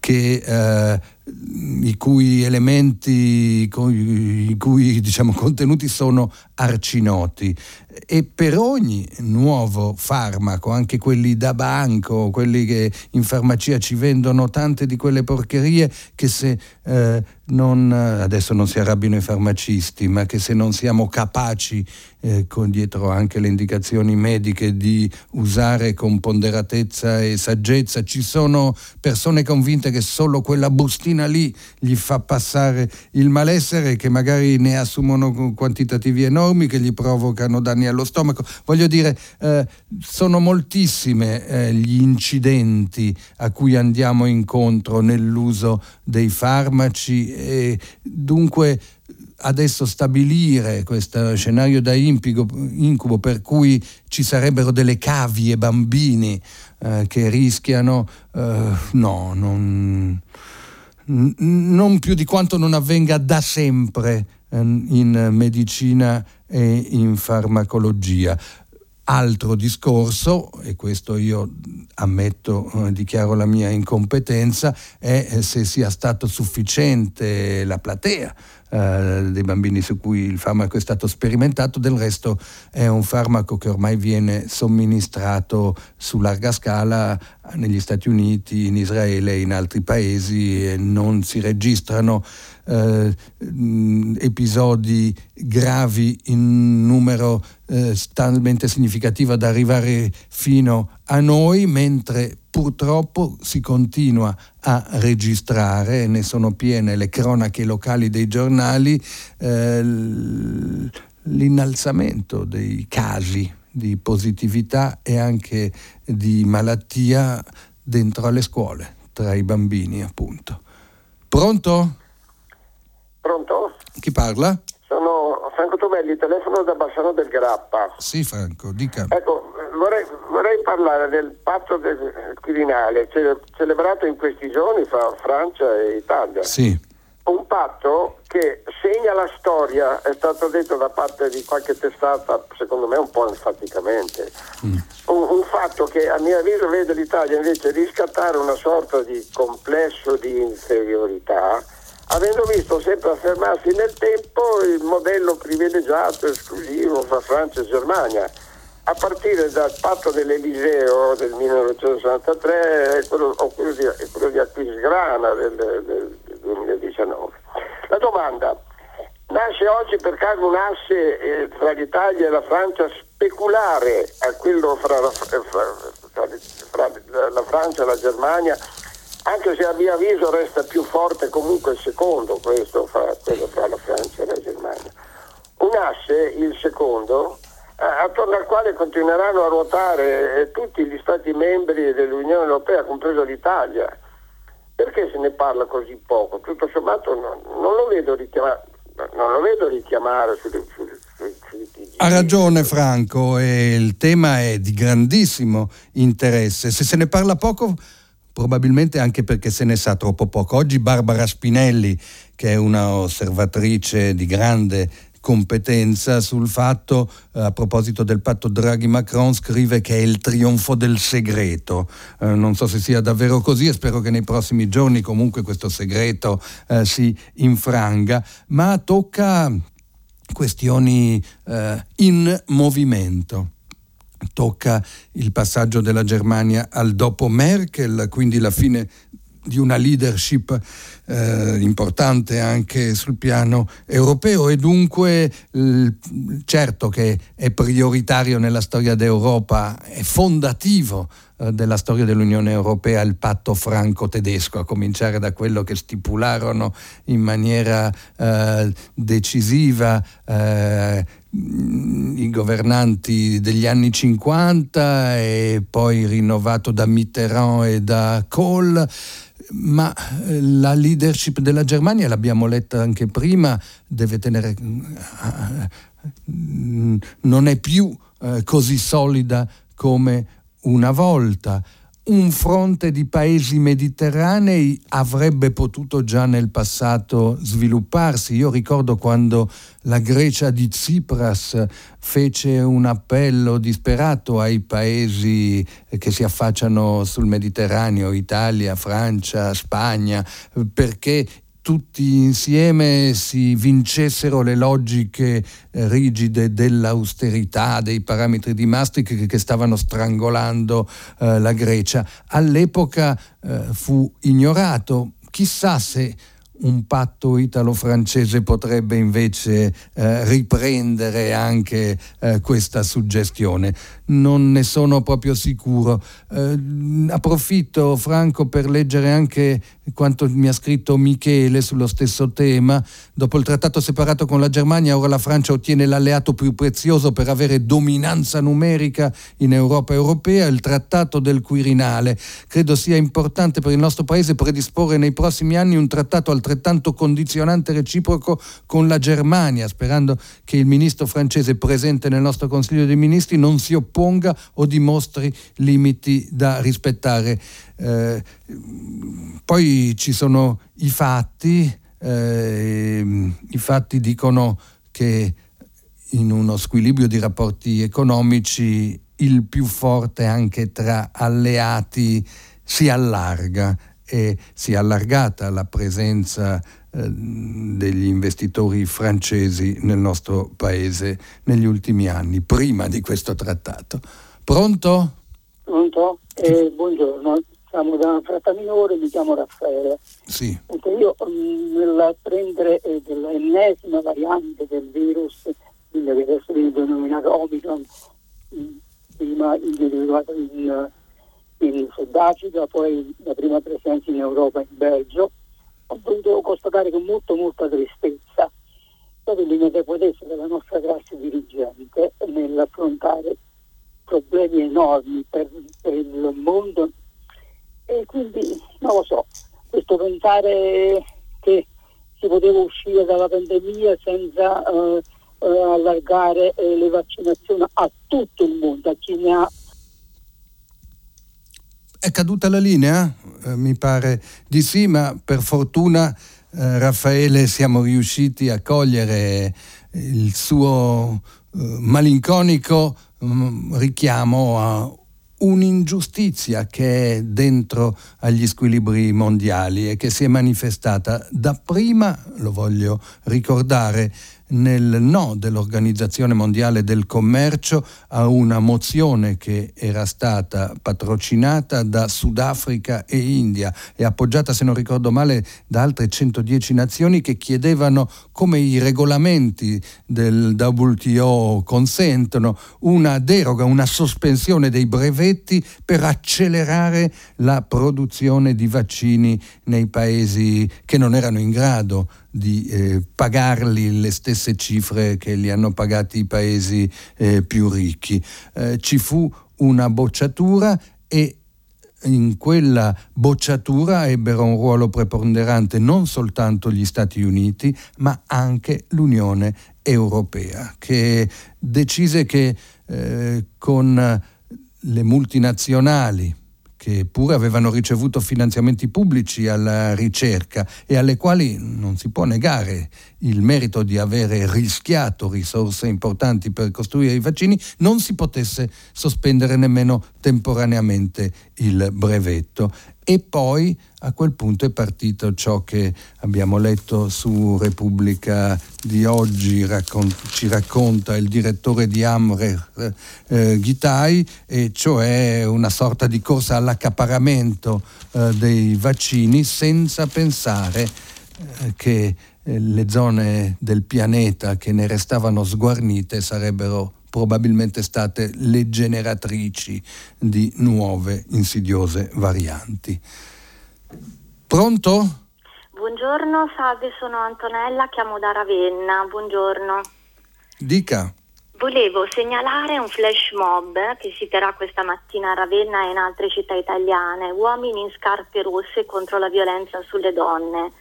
che, i cui elementi, i cui diciamo, contenuti sono arcinoti e per ogni nuovo farmaco, anche quelli da banco, quelli che in farmacia ci vendono tante di quelle porcherie che se eh, non, adesso non si arrabbino i farmacisti, ma che se non siamo capaci eh, con dietro anche le indicazioni mediche di usare con ponderatezza e saggezza. Ci sono persone convinte che solo quella bustina lì gli fa passare il malessere, che magari ne assumono quantitativi enormi, che gli provocano danni allo stomaco. Voglio dire, eh, sono moltissime eh, gli incidenti a cui andiamo incontro nell'uso dei farmaci e dunque adesso stabilire questo scenario da impigo, incubo per cui ci sarebbero delle cavie bambini eh, che rischiano, eh, no, non, non, più di quanto non avvenga da sempre eh, in medicina e in farmacologia. Altro discorso, e questo io ammetto, eh, dichiaro la mia incompetenza, è se sia stato sufficiente la platea eh, dei bambini su cui il farmaco è stato sperimentato, del resto è un farmaco che ormai viene somministrato su larga scala negli Stati Uniti, in Israele e in altri paesi e non si registrano eh, episodi gravi in numero eh, talmente significativo da arrivare fino a noi, mentre purtroppo si continua a registrare, ne sono piene le cronache locali dei giornali, eh, l'innalzamento dei casi di positività e anche di malattia dentro alle scuole, tra i bambini appunto. Pronto? Pronto? Chi parla? Sono Franco Tomelli, telefono da Bassano del Grappa. Sì, Franco, dica. Ecco, vorrei, vorrei parlare del patto del Quirinale celebrato in questi giorni fra Francia e Italia. Sì. Un patto che segna la storia, è stato detto da parte di qualche testata, secondo me un po' enfaticamente. Mm. Un, un, fatto che a mio avviso vede l'Italia invece riscattare una sorta di complesso di inferiorità avendo visto sempre affermarsi nel tempo il modello privilegiato, esclusivo fra Francia e Germania, a partire dal patto dell'Eliseo del 1963 e quello, quello di, Aquisgrana del, del, del 2019. La domanda, nasce oggi per caso un asse eh, tra l'Italia e la Francia speculare a quello fra la, fra, fra, fra la Francia e la Germania anche se a mio avviso resta più forte comunque il secondo, questo fra, quello fra la Francia e la Germania. Un asse, il secondo, attorno al quale continueranno a ruotare eh, tutti gli Stati membri dell'Unione Europea, compreso l'Italia. Perché se ne parla così poco? Tutto sommato non, non lo vedo richiamare, non lo vedo richiamare sui, sui, ha ragione Franco, il tema è di grandissimo interesse. Se se ne parla poco probabilmente anche perché se ne sa troppo poco. Oggi Barbara Spinelli, che è una osservatrice di grande competenza sul fatto, eh, a proposito del patto Draghi-Macron, scrive che è il trionfo del segreto. Eh, non so se sia davvero così e spero che nei prossimi giorni comunque questo segreto eh, si infranga, ma tocca questioni eh, in movimento tocca il passaggio della Germania al dopo Merkel, quindi la fine di una leadership eh, importante anche sul piano europeo. E dunque certo che è prioritario nella storia d'Europa, è fondativo della storia dell'Unione Europea il patto franco-tedesco, a cominciare da quello che stipularono in maniera eh, decisiva eh, i governanti degli anni 50 e poi rinnovato da Mitterrand e da Kohl. Ma eh, la leadership della Germania, l'abbiamo letta anche prima, deve tenere, eh, non è più eh, così solida come una volta un fronte di paesi mediterranei avrebbe potuto già nel passato svilupparsi. Io ricordo quando la Grecia di Tsipras fece un appello disperato ai paesi che si affacciano sul Mediterraneo, Italia, Francia, Spagna, perché tutti insieme si vincessero le logiche eh, rigide dell'austerità, dei parametri di Maastricht che stavano strangolando eh, la Grecia. All'epoca eh, fu ignorato, chissà se un patto italo-francese potrebbe invece eh, riprendere anche eh, questa suggestione. Non ne sono proprio sicuro. Eh, approfitto, Franco, per leggere anche quanto mi ha scritto Michele sullo stesso tema. Dopo il trattato separato con la Germania, ora la Francia ottiene l'alleato più prezioso per avere dominanza numerica in Europa europea, il trattato del Quirinale. Credo sia importante per il nostro Paese predisporre nei prossimi anni un trattato altrettanto condizionante reciproco con la Germania, sperando che il ministro francese presente nel nostro Consiglio dei Ministri non si opponga o dimostri limiti da rispettare. Eh, poi ci sono i fatti, eh, i fatti dicono che in uno squilibrio di rapporti economici il più forte anche tra alleati si allarga e si è allargata la presenza eh, degli investitori francesi nel nostro paese negli ultimi anni, prima di questo trattato. Pronto? Pronto? Eh, buongiorno, siamo da Frattaminore, mi chiamo Raffaele. Sì. Io mm, nell'apprendere eh, dell'ennesima variante del virus, che adesso viene denominato Omicron, mm, prima individuato in, in Sudafrica, poi la prima presenza in Europa in Belgio, ho dovuto constatare con molto molta tristezza proprio l'inadeguatezza della nostra classe dirigente nell'affrontare problemi enormi per, per, il mondo e quindi non lo so, questo pensare che si poteva uscire dalla pandemia senza uh, uh, allargare uh, le vaccinazioni a tutto il mondo, a chi ne ha è caduta la linea? Eh, mi pare di sì, ma per fortuna eh, Raffaele siamo riusciti a cogliere il suo eh, malinconico mm, richiamo a un'ingiustizia che è dentro agli squilibri mondiali e che si è manifestata. Dapprima, lo voglio ricordare, nel no dell'Organizzazione Mondiale del Commercio a una mozione che era stata patrocinata da Sudafrica e India e appoggiata, se non ricordo male, da altre 110 nazioni che chiedevano come i regolamenti del WTO consentono una deroga, una sospensione dei brevetti per accelerare la produzione di vaccini nei paesi che non erano in grado di eh, pagarli le stesse cifre che li hanno pagati i paesi eh, più ricchi. Eh, ci fu una bocciatura e in quella bocciatura ebbero un ruolo preponderante non soltanto gli Stati Uniti, ma anche l'Unione Europea, che decise che eh, con le multinazionali, che pure avevano ricevuto finanziamenti pubblici alla ricerca e alle quali non si può negare il merito di avere rischiato risorse importanti per costruire i vaccini, non si potesse sospendere nemmeno temporaneamente il brevetto. E poi a quel punto è partito ciò che abbiamo letto su Repubblica di oggi, raccon- ci racconta il direttore di Amre eh, Ghitai, e cioè una sorta di corsa all'accaparamento eh, dei vaccini senza pensare eh, che eh, le zone del pianeta che ne restavano sguarnite sarebbero probabilmente state le generatrici di nuove insidiose varianti. Pronto? Buongiorno, salve, sono Antonella, chiamo da Ravenna. Buongiorno. Dica. Volevo segnalare un flash mob che si terrà questa mattina a Ravenna e in altre città italiane. Uomini in scarpe rosse contro la violenza sulle donne.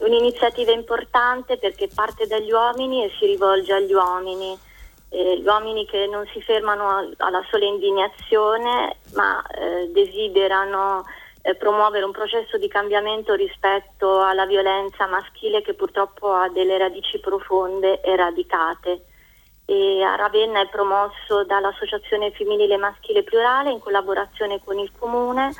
Un'iniziativa importante perché parte dagli uomini e si rivolge agli uomini. Eh, gli uomini che non si fermano alla sola indignazione ma eh, desiderano eh, promuovere un processo di cambiamento rispetto alla violenza maschile che purtroppo ha delle radici profonde e radicate. E a Ravenna è promosso dall'Associazione Femminile Maschile Plurale in collaborazione con il Comune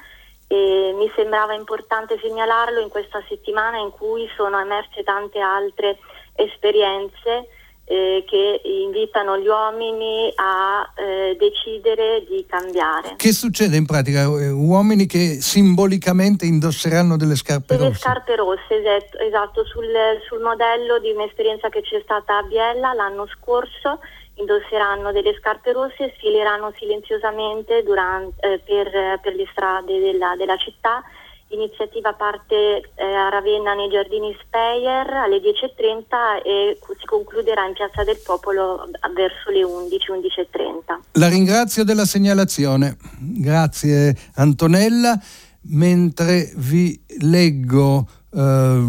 e mi sembrava importante segnalarlo in questa settimana in cui sono emerse tante altre esperienze eh, che invitano gli uomini a eh, decidere di cambiare. Che succede in pratica? Eh, uomini che simbolicamente indosseranno delle scarpe delle rosse? Delle scarpe rosse, esatto, esatto sul, sul, modello di un'esperienza che c'è stata a Biella l'anno scorso, indosseranno delle scarpe rosse e sfileranno silenziosamente durante, eh, per, per, le strade della, della città L'iniziativa parte eh, a Ravenna nei giardini Speyer alle 10.30 e si concluderà in Piazza del Popolo verso le 11, 11.30. La ringrazio della segnalazione. Grazie Antonella. Mentre vi leggo eh,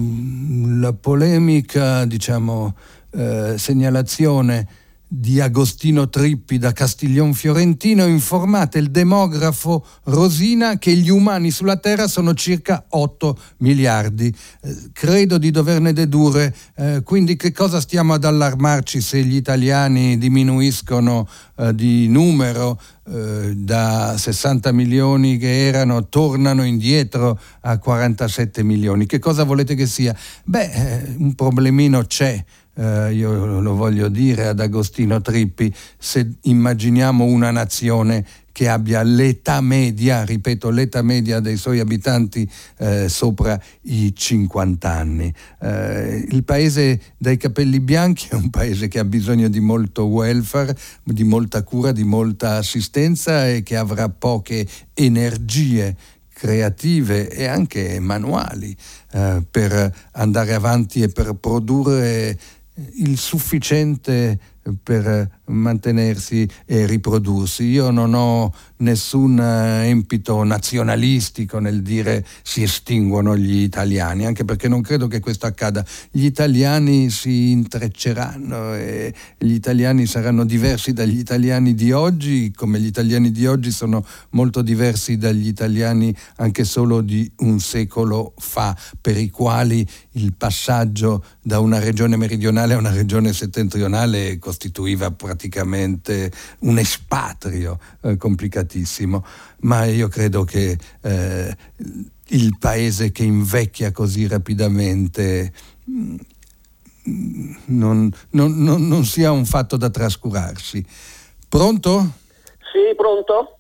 la polemica, diciamo, eh, segnalazione di Agostino Trippi da Castiglion Fiorentino informate il demografo Rosina che gli umani sulla Terra sono circa 8 miliardi. Eh, credo di doverne dedurre, eh, quindi che cosa stiamo ad allarmarci se gli italiani diminuiscono eh, di numero eh, da 60 milioni che erano, tornano indietro a 47 milioni. Che cosa volete che sia? Beh, eh, un problemino c'è eh, io lo voglio dire ad Agostino Trippi, se immaginiamo una nazione che abbia l'età media, ripeto, l'età media dei suoi abitanti eh, sopra i 50 anni. Eh, il paese dai capelli bianchi è un paese che ha bisogno di molto welfare, di molta cura, di molta assistenza e che avrà poche energie creative e anche manuali eh, per andare avanti e per produrre il sufficiente per mantenersi e riprodursi. Io non ho nessun empito nazionalistico nel dire si estinguono gli italiani, anche perché non credo che questo accada. Gli italiani si intrecceranno e gli italiani saranno diversi dagli italiani di oggi, come gli italiani di oggi sono molto diversi dagli italiani anche solo di un secolo fa, per i quali il passaggio da una regione meridionale a una regione settentrionale costituiva praticamente un espatrio eh, complicatissimo, ma io credo che eh, il paese che invecchia così rapidamente mm, non, non, non, non sia un fatto da trascurarsi. Pronto? Sì, pronto?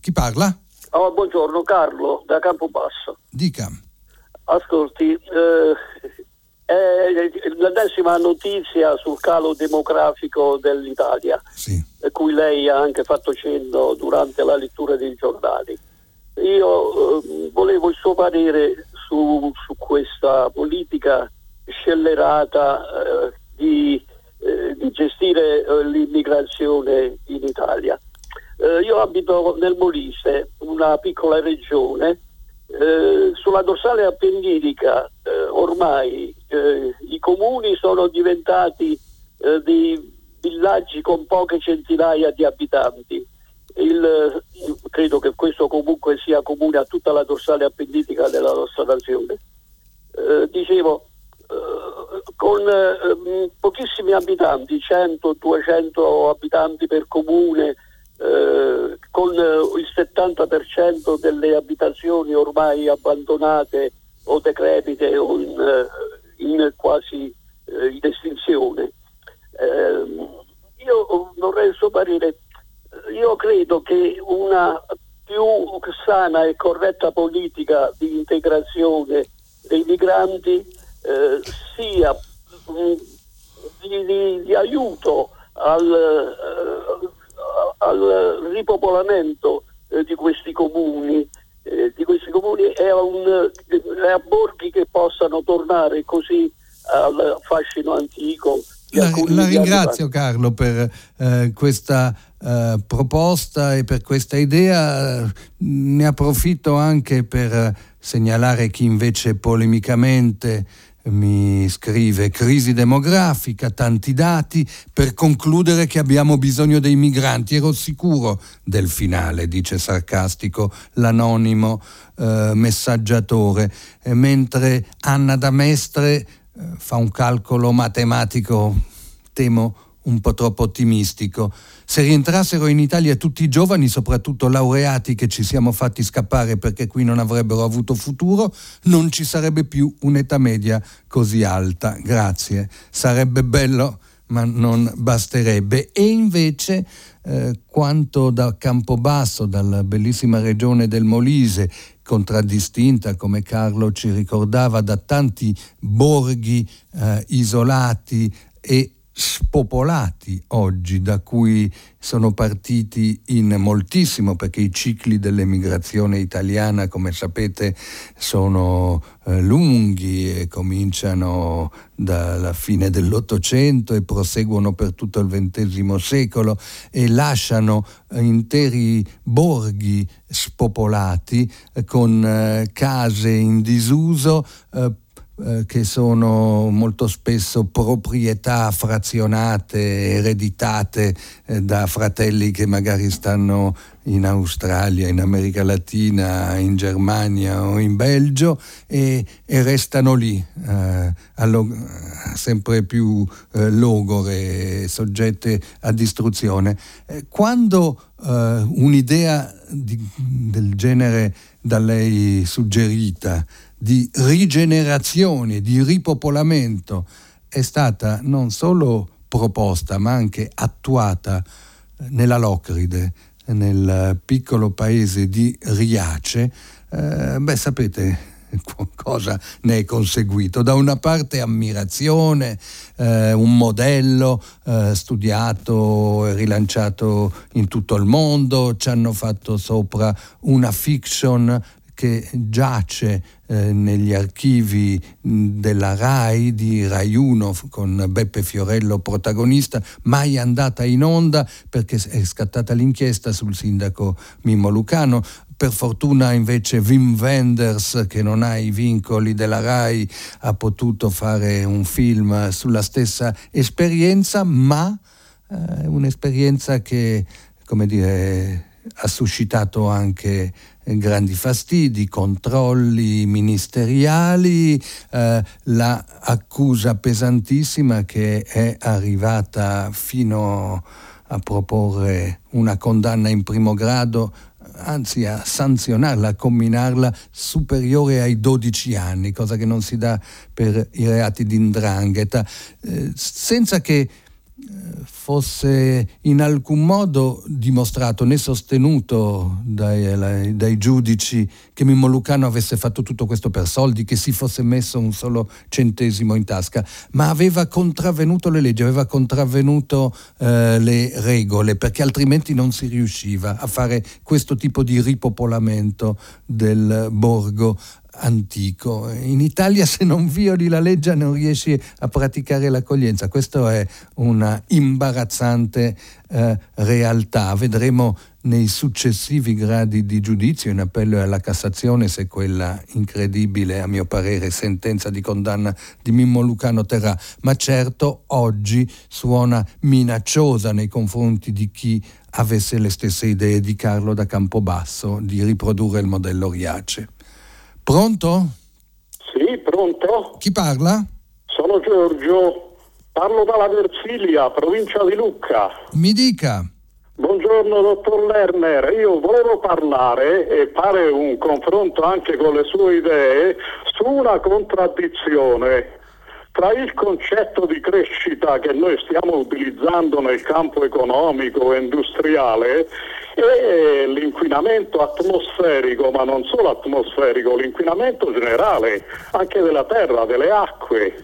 Chi parla? Oh, buongiorno, Carlo da Campobasso. Dica. Ascolti, eh, è l'ennesima notizia sul calo demografico dell'Italia, sì. cui lei ha anche fatto cenno durante la lettura dei giornali. Io eh, volevo il suo parere su, su questa politica scellerata eh, di, eh, di, gestire eh, l'immigrazione in Italia. Eh, io abito nel Molise, una piccola regione, eh, sulla dorsale appenninica ormai eh, i comuni sono diventati eh, dei villaggi con poche centinaia di abitanti. Il, credo che questo comunque sia comune a tutta la dorsale appenditica della nostra nazione. Eh, dicevo, eh, con eh, pochissimi abitanti, 100-200 abitanti per comune, eh, con il 70% delle abitazioni ormai abbandonate o decrepite o in, in quasi eh, in estinzione. Eh, io vorrei il suo parere, io credo che una più sana e corretta politica di integrazione dei migranti eh, sia mh, mm, di, di, di, aiuto al, uh, al ripopolamento eh, di questi comuni eh, di questi comuni e a, un, e a borghi che possano tornare così al fascino antico. La, la ringrazio Carlo per eh, questa eh, proposta e per questa idea. Ne approfitto anche per segnalare chi invece polemicamente mi scrive crisi demografica, tanti dati, per concludere che abbiamo bisogno dei migranti. Ero sicuro del finale, dice sarcastico l'anonimo eh, messaggiatore, e mentre Anna da Mestre eh, fa un calcolo matematico, temo un po' troppo ottimistico. Se rientrassero in Italia tutti i giovani, soprattutto laureati che ci siamo fatti scappare perché qui non avrebbero avuto futuro, non ci sarebbe più un'età media così alta. Grazie. Sarebbe bello, ma non basterebbe. E invece eh, quanto da Campobasso, dalla bellissima regione del Molise, contraddistinta, come Carlo ci ricordava, da tanti borghi eh, isolati e spopolati oggi, da cui sono partiti in moltissimo, perché i cicli dell'emigrazione italiana, come sapete, sono eh, lunghi e cominciano dalla fine dell'Ottocento e proseguono per tutto il XX secolo e lasciano interi borghi spopolati eh, con eh, case in disuso, eh, eh, che sono molto spesso proprietà frazionate, ereditate eh, da fratelli che magari stanno in Australia, in America Latina, in Germania o in Belgio e, e restano lì, eh, allo, sempre più eh, logore, soggette a distruzione. Eh, quando un'idea di, del genere da lei suggerita di rigenerazione, di ripopolamento è stata non solo proposta ma anche attuata nella Locride, nel piccolo paese di Riace, eh, beh sapete cosa ne è conseguito. Da una parte ammirazione, eh, un modello eh, studiato e rilanciato in tutto il mondo, ci hanno fatto sopra una fiction che giace eh, negli archivi della RAI di Rai 1 con Beppe Fiorello protagonista, mai andata in onda perché è scattata l'inchiesta sul sindaco Mimmo Lucano. Per fortuna invece Wim Wenders, che non ha i vincoli della RAI, ha potuto fare un film sulla stessa esperienza, ma eh, un'esperienza che, come dire, ha suscitato anche grandi fastidi, controlli ministeriali, eh, la accusa pesantissima che è arrivata fino a proporre una condanna in primo grado anzi a sanzionarla, a comminarla superiore ai 12 anni, cosa che non si dà per i reati di indrangheta, eh, senza che fosse in alcun modo dimostrato né sostenuto dai, dai, giudici che Mimmo Lucano avesse fatto tutto questo per soldi, che si fosse messo un solo centesimo in tasca, ma aveva contravvenuto le leggi, aveva contravvenuto eh, le regole, perché altrimenti non si riusciva a fare questo tipo di ripopolamento del borgo antico. In Italia se non violi la legge non riesci a praticare l'accoglienza. Questa è una imbarazzante eh, realtà. Vedremo nei successivi gradi di giudizio in appello alla Cassazione se quella incredibile, a mio parere, sentenza di condanna di Mimmo Lucano terrà, ma certo oggi suona minacciosa nei confronti di chi avesse le stesse idee di Carlo da Campobasso di riprodurre il modello Riace. Pronto? Sì, pronto. Chi parla? Sono Giorgio, parlo dalla Versilia, provincia di Lucca. Mi dica. Buongiorno dottor Lerner, io volevo parlare e fare un confronto anche con le sue idee su una contraddizione tra il concetto di crescita che noi stiamo utilizzando nel campo economico e industriale e l'inquinamento atmosferico, ma non solo atmosferico, l'inquinamento generale anche della terra, delle acque.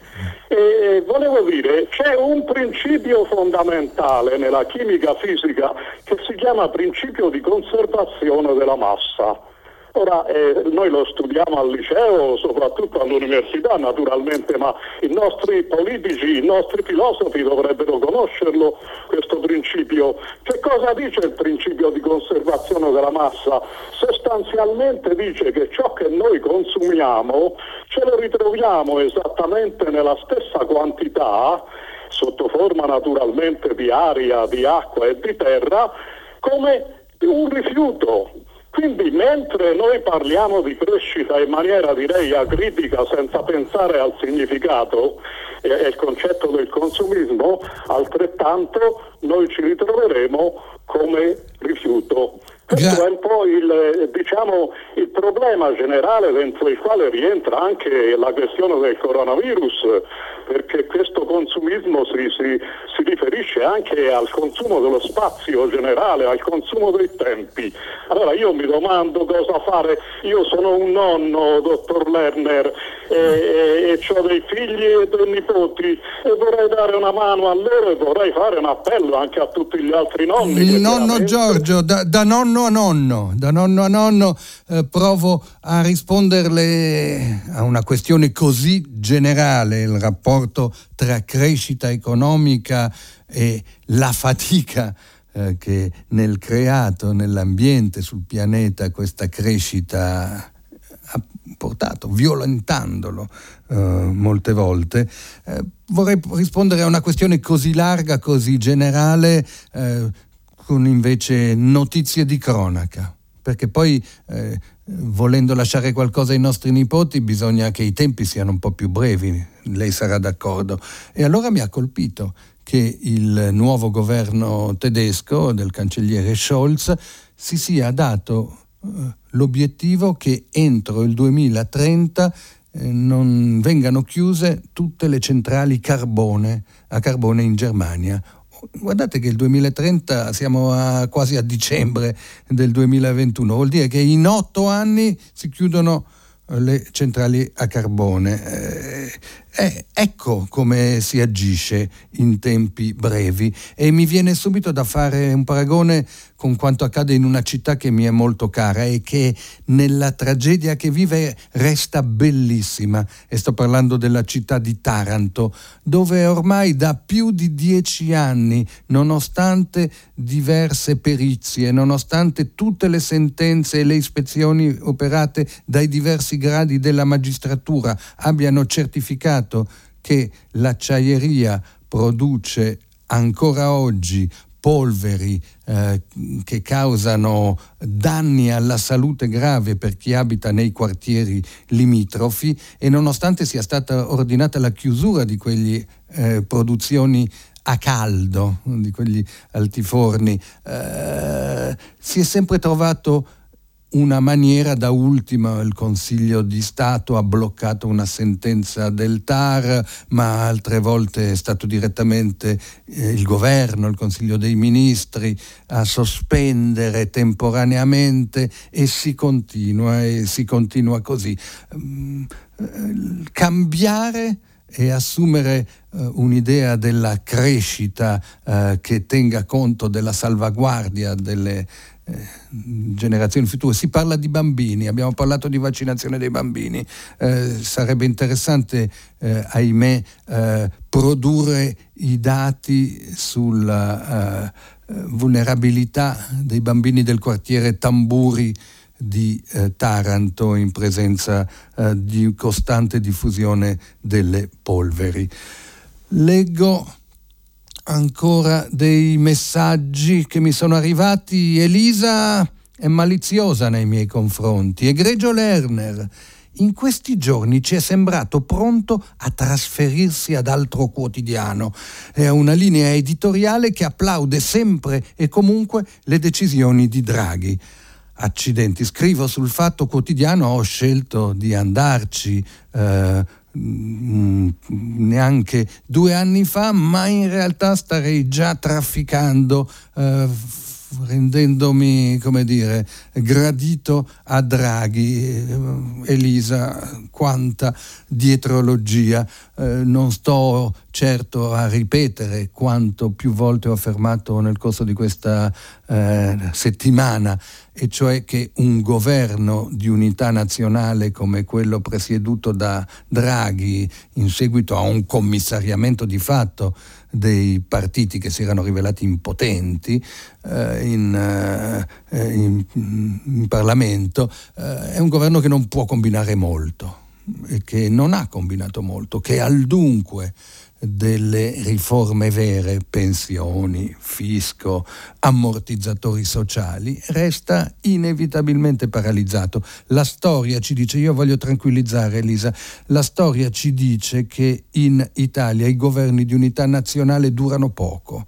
E volevo dire, c'è un principio fondamentale nella chimica fisica che si chiama principio di conservazione della massa. Ora eh, noi lo studiamo al liceo, soprattutto all'università naturalmente, ma i nostri politici, i nostri filosofi dovrebbero conoscerlo questo principio. Che cosa dice il principio di conservazione della massa? Sostanzialmente dice che ciò che noi consumiamo ce lo ritroviamo esattamente nella stessa quantità, sotto forma naturalmente di aria, di acqua e di terra, come un rifiuto quindi mentre noi parliamo di crescita in maniera direi acritica senza pensare al significato e al concetto del consumismo, altrettanto noi ci ritroveremo come rifiuto. Questo è un po' il, diciamo, il, problema generale dentro il quale rientra anche la questione del coronavirus, perché questo consumismo si, si, si, riferisce anche al consumo dello spazio generale, al consumo dei tempi. Allora io mi domando cosa fare, io sono un nonno, dottor Lerner, e, e, e ho dei figli e dei nipoti e vorrei dare una mano a loro e vorrei fare un appello anche a tutti gli altri nonni. Il nonno veramente... Giorgio, da, da, nonno a nonno, da nonno a nonno eh, provo a risponderle a una questione così generale, il rapporto tra crescita economica e la fatica eh, che nel creato, nell'ambiente, sul pianeta, questa crescita portato, violentandolo eh, molte volte. Eh, vorrei rispondere a una questione così larga, così generale, eh, con invece notizie di cronaca, perché poi eh, volendo lasciare qualcosa ai nostri nipoti bisogna che i tempi siano un po' più brevi, lei sarà d'accordo. E allora mi ha colpito che il nuovo governo tedesco del cancelliere Scholz si sia dato eh, l'obiettivo che entro il 2030 eh, non vengano chiuse tutte le centrali carbone, a carbone in Germania. Guardate che il 2030 siamo a, quasi a dicembre del 2021, vuol dire che in otto anni si chiudono le centrali a carbone. Eh, eh, ecco come si agisce in tempi brevi e mi viene subito da fare un paragone con quanto accade in una città che mi è molto cara e che nella tragedia che vive resta bellissima. E sto parlando della città di Taranto, dove ormai da più di dieci anni, nonostante diverse perizie, nonostante tutte le sentenze e le ispezioni operate dai diversi gradi della magistratura abbiano certificato che l'acciaieria produce ancora oggi polveri eh, che causano danni alla salute grave per chi abita nei quartieri limitrofi e nonostante sia stata ordinata la chiusura di quelle eh, produzioni a caldo, di quegli altiforni, eh, si è sempre trovato una maniera, da ultima il Consiglio di Stato ha bloccato una sentenza del TAR, ma altre volte è stato direttamente eh, il governo, il Consiglio dei Ministri a sospendere temporaneamente e si continua e si continua così. Mm, eh, cambiare e assumere uh, un'idea della crescita uh, che tenga conto della salvaguardia delle generazioni future. Si parla di bambini, abbiamo parlato di vaccinazione dei bambini, eh, sarebbe interessante, eh, ahimè, eh, produrre i dati sulla eh, vulnerabilità dei bambini del quartiere Tamburi di eh, Taranto in presenza di costante diffusione delle polveri. Leggo ancora dei messaggi che mi sono arrivati. Elisa è maliziosa nei miei confronti. Egregio Lerner, in questi giorni ci è sembrato pronto a trasferirsi ad altro quotidiano a una linea editoriale che applaude sempre e comunque le decisioni di Draghi. Accidenti, scrivo sul fatto quotidiano, ho scelto di andarci. Eh, neanche due anni fa, ma in realtà starei già trafficando, eh, rendendomi, come dire, gradito a Draghi. Eh, Elisa, quanta dietrologia. Eh, non sto certo a ripetere quanto più volte ho affermato nel corso di questa eh, settimana, e cioè che un governo di unità nazionale come quello presieduto da Draghi in seguito a un commissariamento di fatto dei partiti che si erano rivelati impotenti eh, in, eh, in, in, Parlamento, eh, è un governo che non può combinare molto e che non ha combinato molto, che al dunque delle riforme vere, pensioni, fisco, ammortizzatori sociali, resta inevitabilmente paralizzato. La storia ci dice, io voglio tranquillizzare Elisa, la storia ci dice che in Italia i governi di unità nazionale durano poco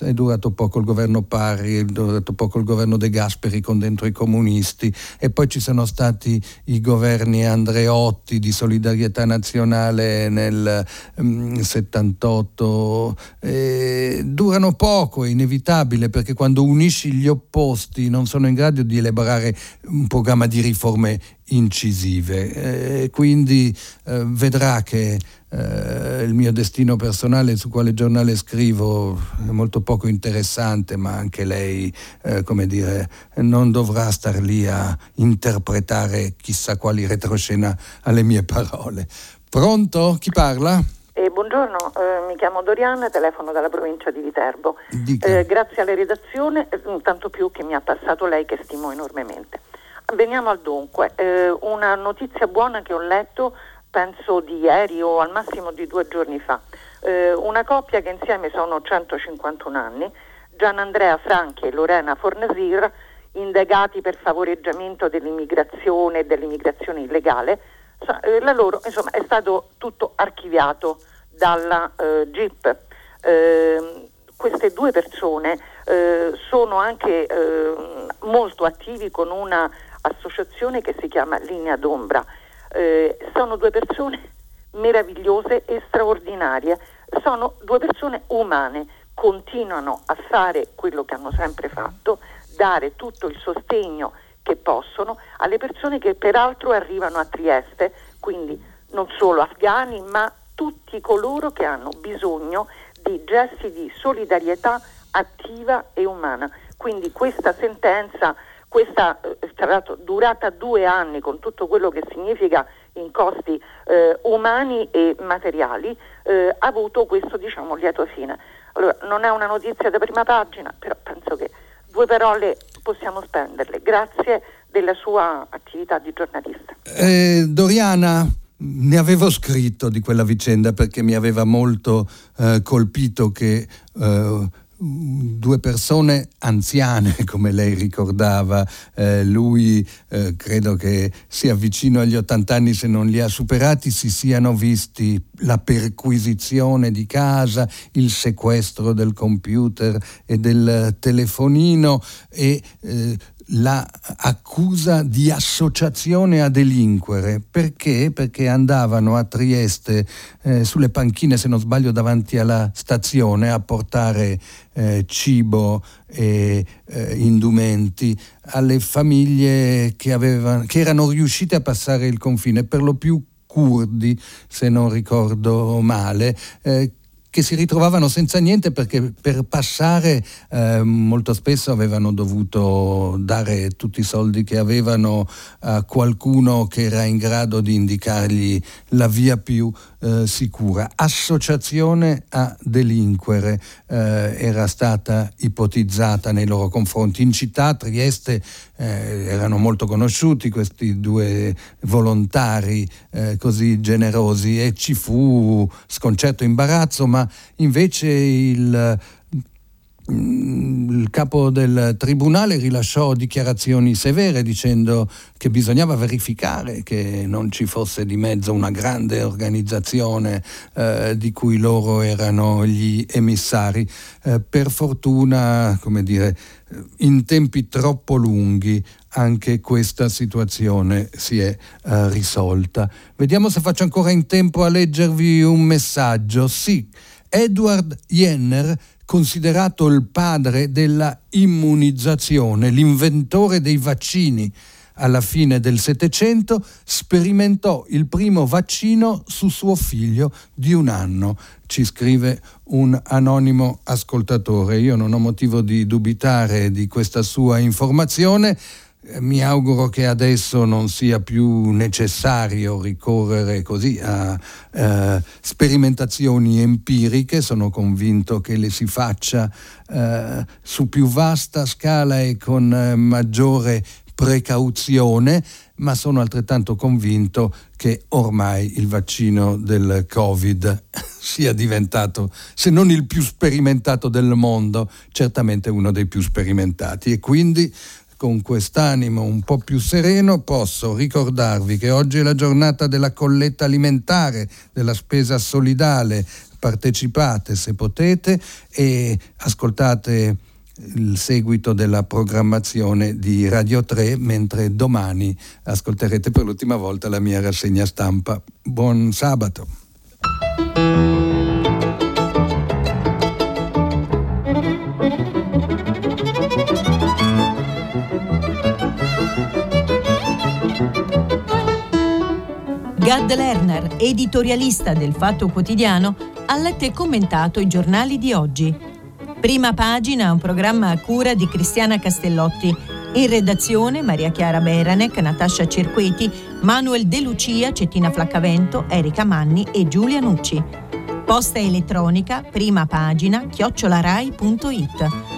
è durato poco il governo Pari, è durato poco il governo De Gasperi con dentro i comunisti e poi ci sono stati i governi Andreotti di solidarietà nazionale nel um, 78. E durano poco, è inevitabile perché quando unisci gli opposti non sono in grado di elaborare un programma di riforme incisive. E quindi eh, vedrà che eh, il mio destino personale su quale giornale scrivo è molto poco interessante, ma anche lei, eh, come dire, non dovrà star lì a interpretare chissà quali retroscena alle mie parole. Pronto? Chi parla? Eh, buongiorno, eh, mi chiamo Doriana, telefono dalla provincia di Viterbo. Eh, grazie alla redazione, tanto più che mi ha passato lei che stimo enormemente. veniamo al dunque. Eh, una notizia buona che ho letto, penso di ieri o al massimo di due giorni fa. Eh, una coppia che insieme sono 151 anni, Gian Andrea Franchi e Lorena Fornasir, indagati per favoreggiamento dell'immigrazione e dell'immigrazione illegale, eh, loro insomma, è stato tutto archiviato dalla eh, GIP. Eh, queste due persone eh, sono anche eh, molto attivi con un'associazione che si chiama Linea d'Ombra. Eh, sono due persone meravigliose e straordinarie, sono due persone umane, continuano a fare quello che hanno sempre fatto, dare tutto il sostegno che possono alle persone che peraltro arrivano a Trieste, quindi non solo afghani, ma tutti coloro che hanno bisogno di gesti di solidarietà attiva e umana. Quindi questa sentenza, questa eh, tra l'altro durata due anni con tutto quello che significa in costi eh, umani e materiali, eh, ha avuto questo diciamo lieto fine. Allora, non è una notizia da prima pagina, però penso che due parole possiamo spenderle. Grazie della sua attività di giornalista. Eh, Doriana, ne avevo scritto di quella vicenda perché mi aveva molto eh, colpito che eh, due persone anziane, come lei ricordava, eh, lui eh, credo che sia vicino agli 80 anni se non li ha superati, si siano visti la perquisizione di casa, il sequestro del computer e del telefonino e eh, l'accusa di associazione a delinquere. Perché? Perché andavano a Trieste eh, sulle panchine, se non sbaglio, davanti alla stazione a portare eh, cibo e eh, indumenti alle famiglie che, avevano, che erano riuscite a passare il confine, per lo più curdi, se non ricordo male, eh, che si ritrovavano senza niente perché per passare eh, molto spesso avevano dovuto dare tutti i soldi che avevano a qualcuno che era in grado di indicargli la via più eh, sicura. Associazione a delinquere eh, era stata ipotizzata nei loro confronti. In città, a Trieste, eh, erano molto conosciuti questi due volontari eh, così generosi e ci fu sconcerto imbarazzo, ma invece il il capo del tribunale rilasciò dichiarazioni severe dicendo che bisognava verificare che non ci fosse di mezzo una grande organizzazione eh, di cui loro erano gli emissari. Eh, per fortuna, come dire, in tempi troppo lunghi anche questa situazione si è eh, risolta. Vediamo se faccio ancora in tempo a leggervi un messaggio. Sì, Edward Jenner considerato il padre della immunizzazione, l'inventore dei vaccini. Alla fine del Settecento sperimentò il primo vaccino su suo figlio di un anno, ci scrive un anonimo ascoltatore. Io non ho motivo di dubitare di questa sua informazione mi auguro che adesso non sia più necessario ricorrere così a eh, sperimentazioni empiriche, sono convinto che le si faccia eh, su più vasta scala e con eh, maggiore precauzione, ma sono altrettanto convinto che ormai il vaccino del Covid sia diventato, se non il più sperimentato del mondo, certamente uno dei più sperimentati. E quindi con quest'animo un po' più sereno posso ricordarvi che oggi è la giornata della colletta alimentare, della spesa solidale. Partecipate se potete e ascoltate il seguito della programmazione di Radio 3, mentre domani ascolterete per l'ultima volta la mia rassegna stampa. Buon sabato. Gad Lerner, editorialista del Fatto Quotidiano, ha letto e commentato i giornali di oggi. Prima pagina, un programma a cura di Cristiana Castellotti. In redazione Maria Chiara Beranec, Natascia Cerqueti, Manuel De Lucia, Cettina Flaccavento, Erika Manni e Giulia Nucci. Posta elettronica, prima pagina, chiocciolarai.it.